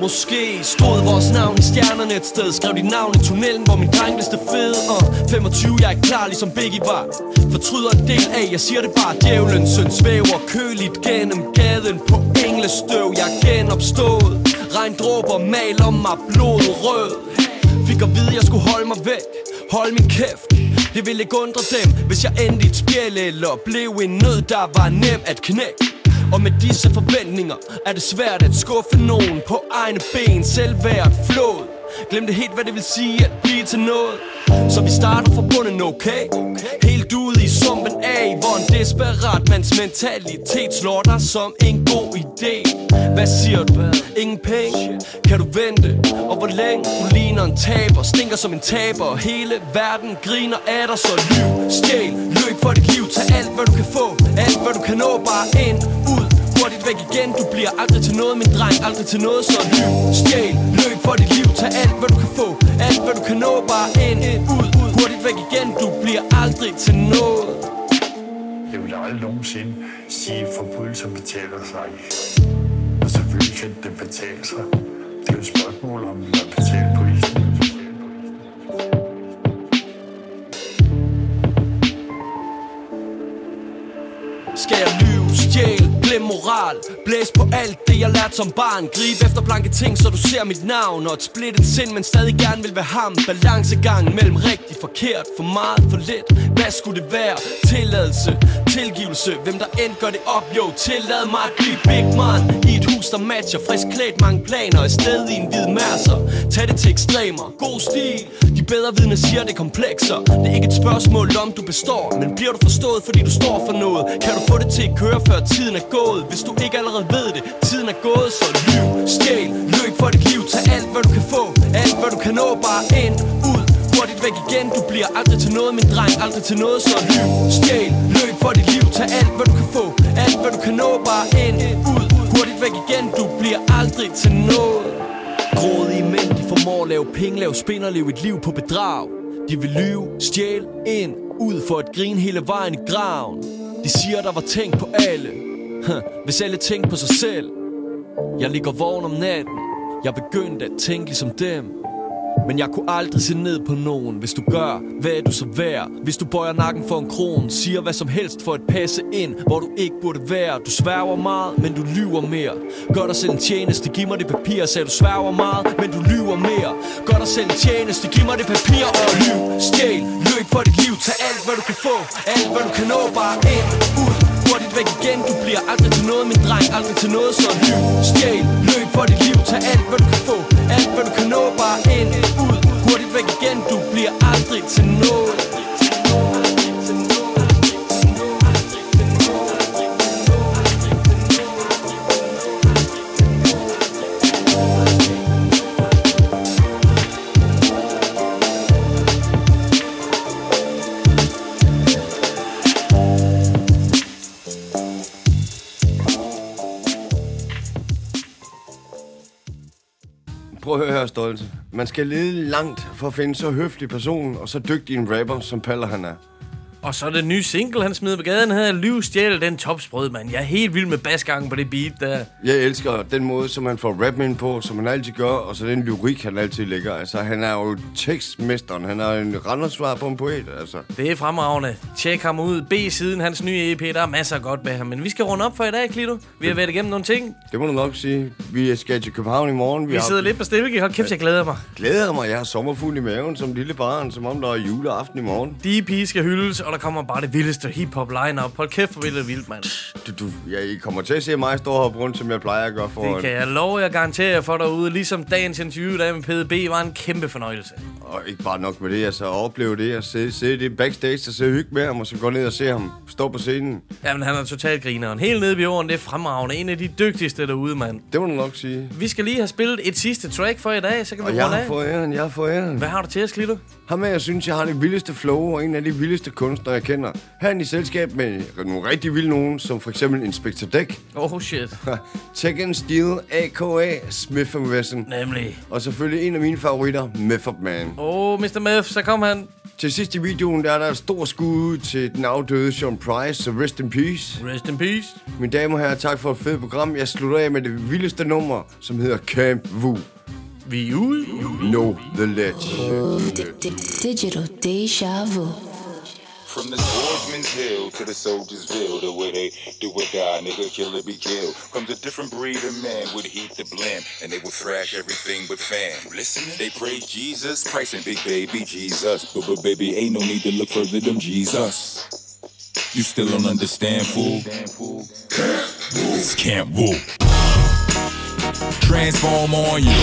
Måske stod vores navn i stjernerne et sted. Skrev dit navn i tunnelen, hvor min dreng blev fed. Uh, 25, jeg er klar, ligesom Biggie var. Fortryder en del af, jeg siger det bare. Djævlen søn svæver køligt gennem gaden. På englestøv, jeg er genopstået Regndråber maler mig blod rød. Fik at vide, jeg skulle holde mig væk. Hold min kæft. Det ville ikke undre dem, hvis jeg endte i et spjæl Eller blev en nød, der var nem at knække og med disse forventninger er det svært at skuffe nogen på egne ben. Selvværd flået Glem det helt, hvad det vil sige at blive til noget. Så vi starter fra bunden, okay? Helt ude i sumpen af Hvor en desperat mands mentalitet slår dig som en god idé Hvad siger du? Ingen penge? Kan du vente? Og hvor længe? Du ligner en taber Stinker som en taber Og hele verden griner af dig Så lyv, stjæl, løb for dit liv Tag alt, hvad du kan få Alt, hvad du kan nå Bare ind, ud hurtigt væk igen. Du bliver aldrig til noget, min dreng, aldrig til noget Så lyv, stjæl, løb for dit liv. Tag alt, hvad du kan få. Alt, hvad du kan nå, bare ind, ud, ud. Hurtigt væk igen, du bliver aldrig til noget. Jeg vil aldrig nogensinde sige, at forbrydelser betaler sig. Og selvfølgelig kan det betale sig. Det er jo et spørgsmål om, at betale prisen. Skal jeg lyve, moral. Blæs på alt det jeg lærte som barn. Grib efter blanke ting så du ser mit navn. Og et splittet sind men stadig gerne vil være ham. Balancegang mellem rigtig forkert For meget for lidt. Hvad skulle det være? Tilladelse, tilgivelse. Hvem der end gør det op jo Tillad mig at blive big man. I et hus der matcher. Frisk klædt mange planer. Et sted i en hvid masser. Tag det til ekstremer. God stil. De bedre vidne siger det er komplekser. Det er ikke et spørgsmål om du består. Men bliver du forstået fordi du står for noget? Kan du få det til at køre før tiden er gået? Hvis du ikke allerede ved det. Tiden er gået så lyv, stjæl Løb for dit liv. Tag alt hvad du kan få. Alt hvad du kan nå bare ind, ud. Hurtigt væk igen Du bliver aldrig til noget min dreng. Aldrig til noget så lyv, stjæl Løb for dit liv. Tag alt hvad du kan få. Alt hvad du kan nå bare ind, ud. Hurtigt væk igen Du bliver aldrig til noget. Grådige mænd, de formår at lave penge, lave spin og leve et liv på bedrag. De vil lyve, stjæl, ind, ud for at grine hele vejen i graven. De siger, der var tænkt på alle. Hvis alle tænkte på sig selv. Jeg ligger vågen om natten. Jeg begyndte at tænke ligesom dem. Men jeg kunne aldrig se ned på nogen Hvis du gør, hvad er du så værd? Hvis du bøjer nakken for en kron Siger hvad som helst for at passe ind Hvor du ikke burde være Du sværger meget, men du lyver mere Gør dig selv en tjeneste, giv mig det papir Sagde du sværger meget, men du lyver mere Gør dig selv en tjeneste, giv mig det papir Og lyv, stjæl, løb for dit liv Tag alt hvad du kan få, alt hvad du kan nå Bare ind, ud, hurtigt væk igen. Du bliver aldrig til noget, min dreng. Aldrig til noget, så lyv, stjæl, løb for dit liv. Tag alt hvad du kan få, alt hvad du kan nå. Bare ind, ud, hurtigt væk igen. Du bliver aldrig til noget. Prøv her, Stolte. Man skal lede langt for at finde så høflig person og så dygtig en rapper, som Paller han er. Og så den nye single, han smider på gaden, hedder Lyv Stjæl, den topsprød, mand. Jeg er helt vild med basgangen på det beat der. Jeg elsker den måde, som han får rap ind på, som han altid gør, og så den lyrik, han altid lægger. Altså, han er jo tekstmesteren. Han er en rendersvar på en poet, altså. Det er fremragende. Tjek ham ud. B-siden, hans nye EP, der er masser af godt med ham. Men vi skal runde op for i dag, Klito. Vi har været igennem nogle ting. Det må du nok sige. Vi skal til København i morgen. Vi sidder lidt på stilke. Hold kæft, jeg glæder mig. Glæder mig. Jeg har sommerfugl i maven som lille barn, som om der er juleaften i morgen. DP skal hyldes, og der kommer bare det vildeste hip-hop line-up. Hold kæft, hvor vildt vildt, mand. Du, du, ja, I kommer til at se mig stå heroppe rundt, som jeg plejer at gøre for. Det kan jeg love jer garantere jer for derude. Ligesom dagens interview der med PDB var en kæmpe fornøjelse. Og ikke bare nok med det, altså at opleve det, at se, se det backstage, og se hygge med ham, og så gå ned og se ham stå på scenen. Jamen, han er totalt grineren. Helt nede ved jorden, det er fremragende. En af de dygtigste derude, mand. Det må du nok sige. Vi skal lige have spillet et sidste track for i dag, så kan vi Og jeg runde har af. fået æren, jeg har fået æren. Hvad har du til os, Klito? Ham er, jeg synes, jeg har det vildeste flow, og en af de vildeste kunstnere, jeg kender. Her er han i selskab med nogle rigtig vilde nogen, som for eksempel Inspector Deck. Oh shit. Tekken Steel, A.K.A. Smith Wesson. Nemlig. Og selvfølgelig en af mine favoritter, Method Man. Oh, Mr. Meth, så kom han. Til sidst i videoen, der er der et stort skud til den afdøde Sean Price, så rest in peace. Rest in peace. Mine damer og herrer, tak for et fedt program. Jeg slutter af med det vildeste nummer, som hedder Camp Wu. Vi ude. No the ledge. Digital deja vu. From the swordsman's hill to the soldier's soldiersville, the way they do or die, nigga, kill or be killed. Comes a different breed of man with heat to blend, and they will thrash everything but fan. Listen, they praise Jesus, Christ and big baby Jesus. But, but baby, ain't no need to look further than Jesus. You still don't understand, fool? It's Camp Woo. Transform on you.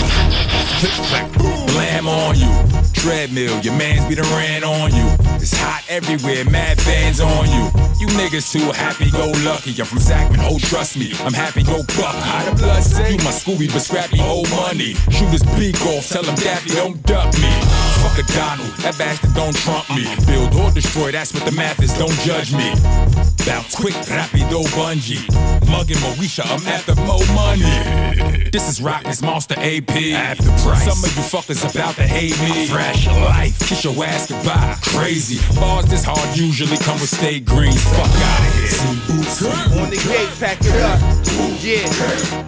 Blam on you. Treadmill, your man's be the ran on you. It's hot everywhere, mad fans on you. You niggas too happy, go lucky. I'm from Sacramento, trust me. I'm happy, go buck. How the blood say? You my Scooby, but scrappy old money. Shoot his beak off, tell him Daffy don't duck me. Fuck a Donald, that bastard don't trump me. Build or destroy, that's what the math is, don't judge me. Bounce quick, rapido bungee. Mugging Moesha, I'm after more money. This is Rockets Monster AP. After price. Some of you fuckers about to hate me. Fresh life, kiss your ass goodbye. Crazy. Bars this hard usually come with state greens. Fuck out of here. On the gate, pack it up. Yeah.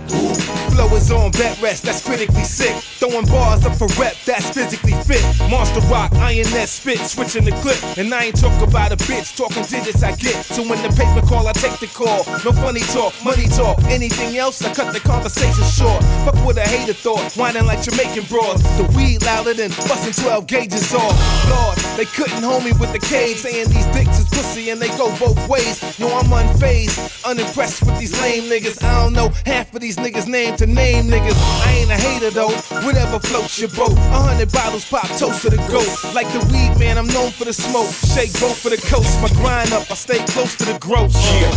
Flow is on bed rest, that's critically sick. Throwing bars up for rep, that's physically fit. Monster rock, INS spit, switching the clip. And I ain't talk about a bitch, talking digits I get. So when the paper call, I take the call. No funny talk, talk, money talk. Anything else, I cut the conversation short. Fuck with a hater thought, whining like Jamaican broads. The weed louder than busting 12 gauges off. Lord, they couldn't hold me with the cage, saying these dicks is pussy and they go both ways. No, I'm unfazed, unimpressed with these lame niggas. I don't know half of these niggas' name to name niggas. I ain't a hater though, whatever floats your boat. A hundred bottles pop, toast to the goat. Like the weed man, I'm known for the smoke. Shake both for the coast, my grind up, I stay close to the growth. Yeah,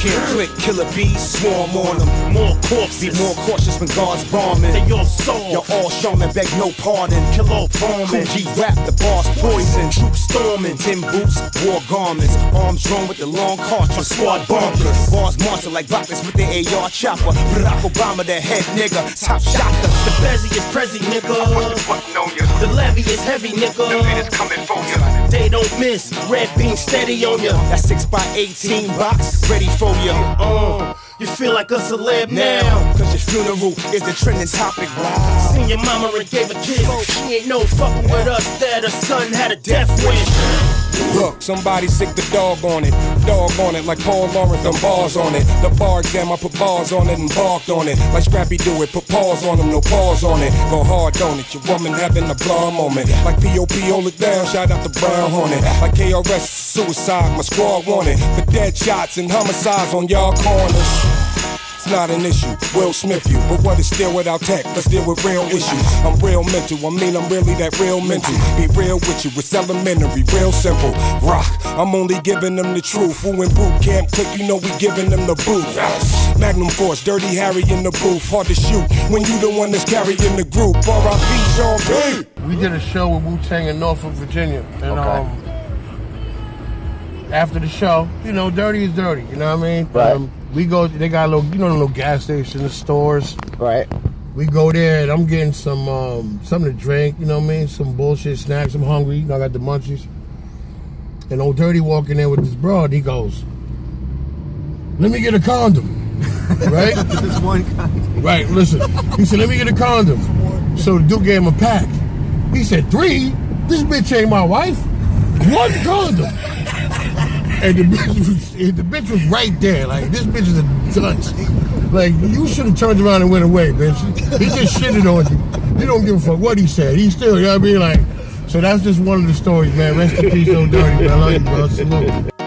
can't click, killer bees swarm on them. More corpses, be more cautious when guards bombing. They all soft, you're all showman, beg no pardon. Kill all foreman, G rap, the boss poison. Troops storming, tin boots, war garments. Arms drawn with the long cartridge, squad bumpers. Bars monster like rockets with the AR chopper. Barack Obama, the head nigga, top shotter. The Bezzy is Prezi, nigga. The levy is heavy, nigga. New it is coming for you. They don't miss. Red beam steady on ya. That 6 by 18 box, ready for you. Uh, you feel like a celeb now. Now, cause your funeral is the trending topic. Wow. Seen your mama and gave a kiss. She ain't no fucking with us. That her son had a death wish. Look, somebody sick the dog on it. Dog on it like Paul Lawrence, them bars on it. The bar exam, I put bars on it and barked on it. Like Scrappy do it, put paws on them, no paws on it. Go hard on it, your woman having a blah moment. Like POP, hold it down, shout out to Brown Hornet. Like KRS, suicide, my squad wanted. For dead shots and homicides on y'all corners. It's not an issue, Will Smith you. But what is still without tech? Let's deal with real issues. I'm real mental, I mean I'm really that real mental. Be real with you, it's elementary, real simple. Rock, I'm only giving them the truth. Who in boot camp click, you know we giving them the boot. Magnum Force, Dirty Harry in the booth. Hard to shoot when you the one that's carrying the group. R.I.P. Sean P. We did a show with Wu Tang in Norfolk, Virginia, and Okay. um, after the show, you know, dirty is dirty. You know what I mean? Right. Um, we go. They got a little, you know, the little gas station, the stores. Right. We go there, and I'm getting some um, something to drink. You know what I mean? Some bullshit snacks. I'm hungry. You know, I got the munchies. And old dirty walking there with this broad. He goes, "Let me get a condom." right? Just one condom. Right, listen. He said, let me get a condom. So the dude gave him a pack. He said, three? This bitch ain't my wife. One condom. And the bitch was, the bitch was right there. Like, this bitch is a dunce. Like, you should have turned around and went away, bitch. He just shitted on you. You don't give a fuck what he said. He still, you know what I mean? Like, so that's just one of the stories, man. Rest in peace, so dirty, man. I love you, bro. Salute.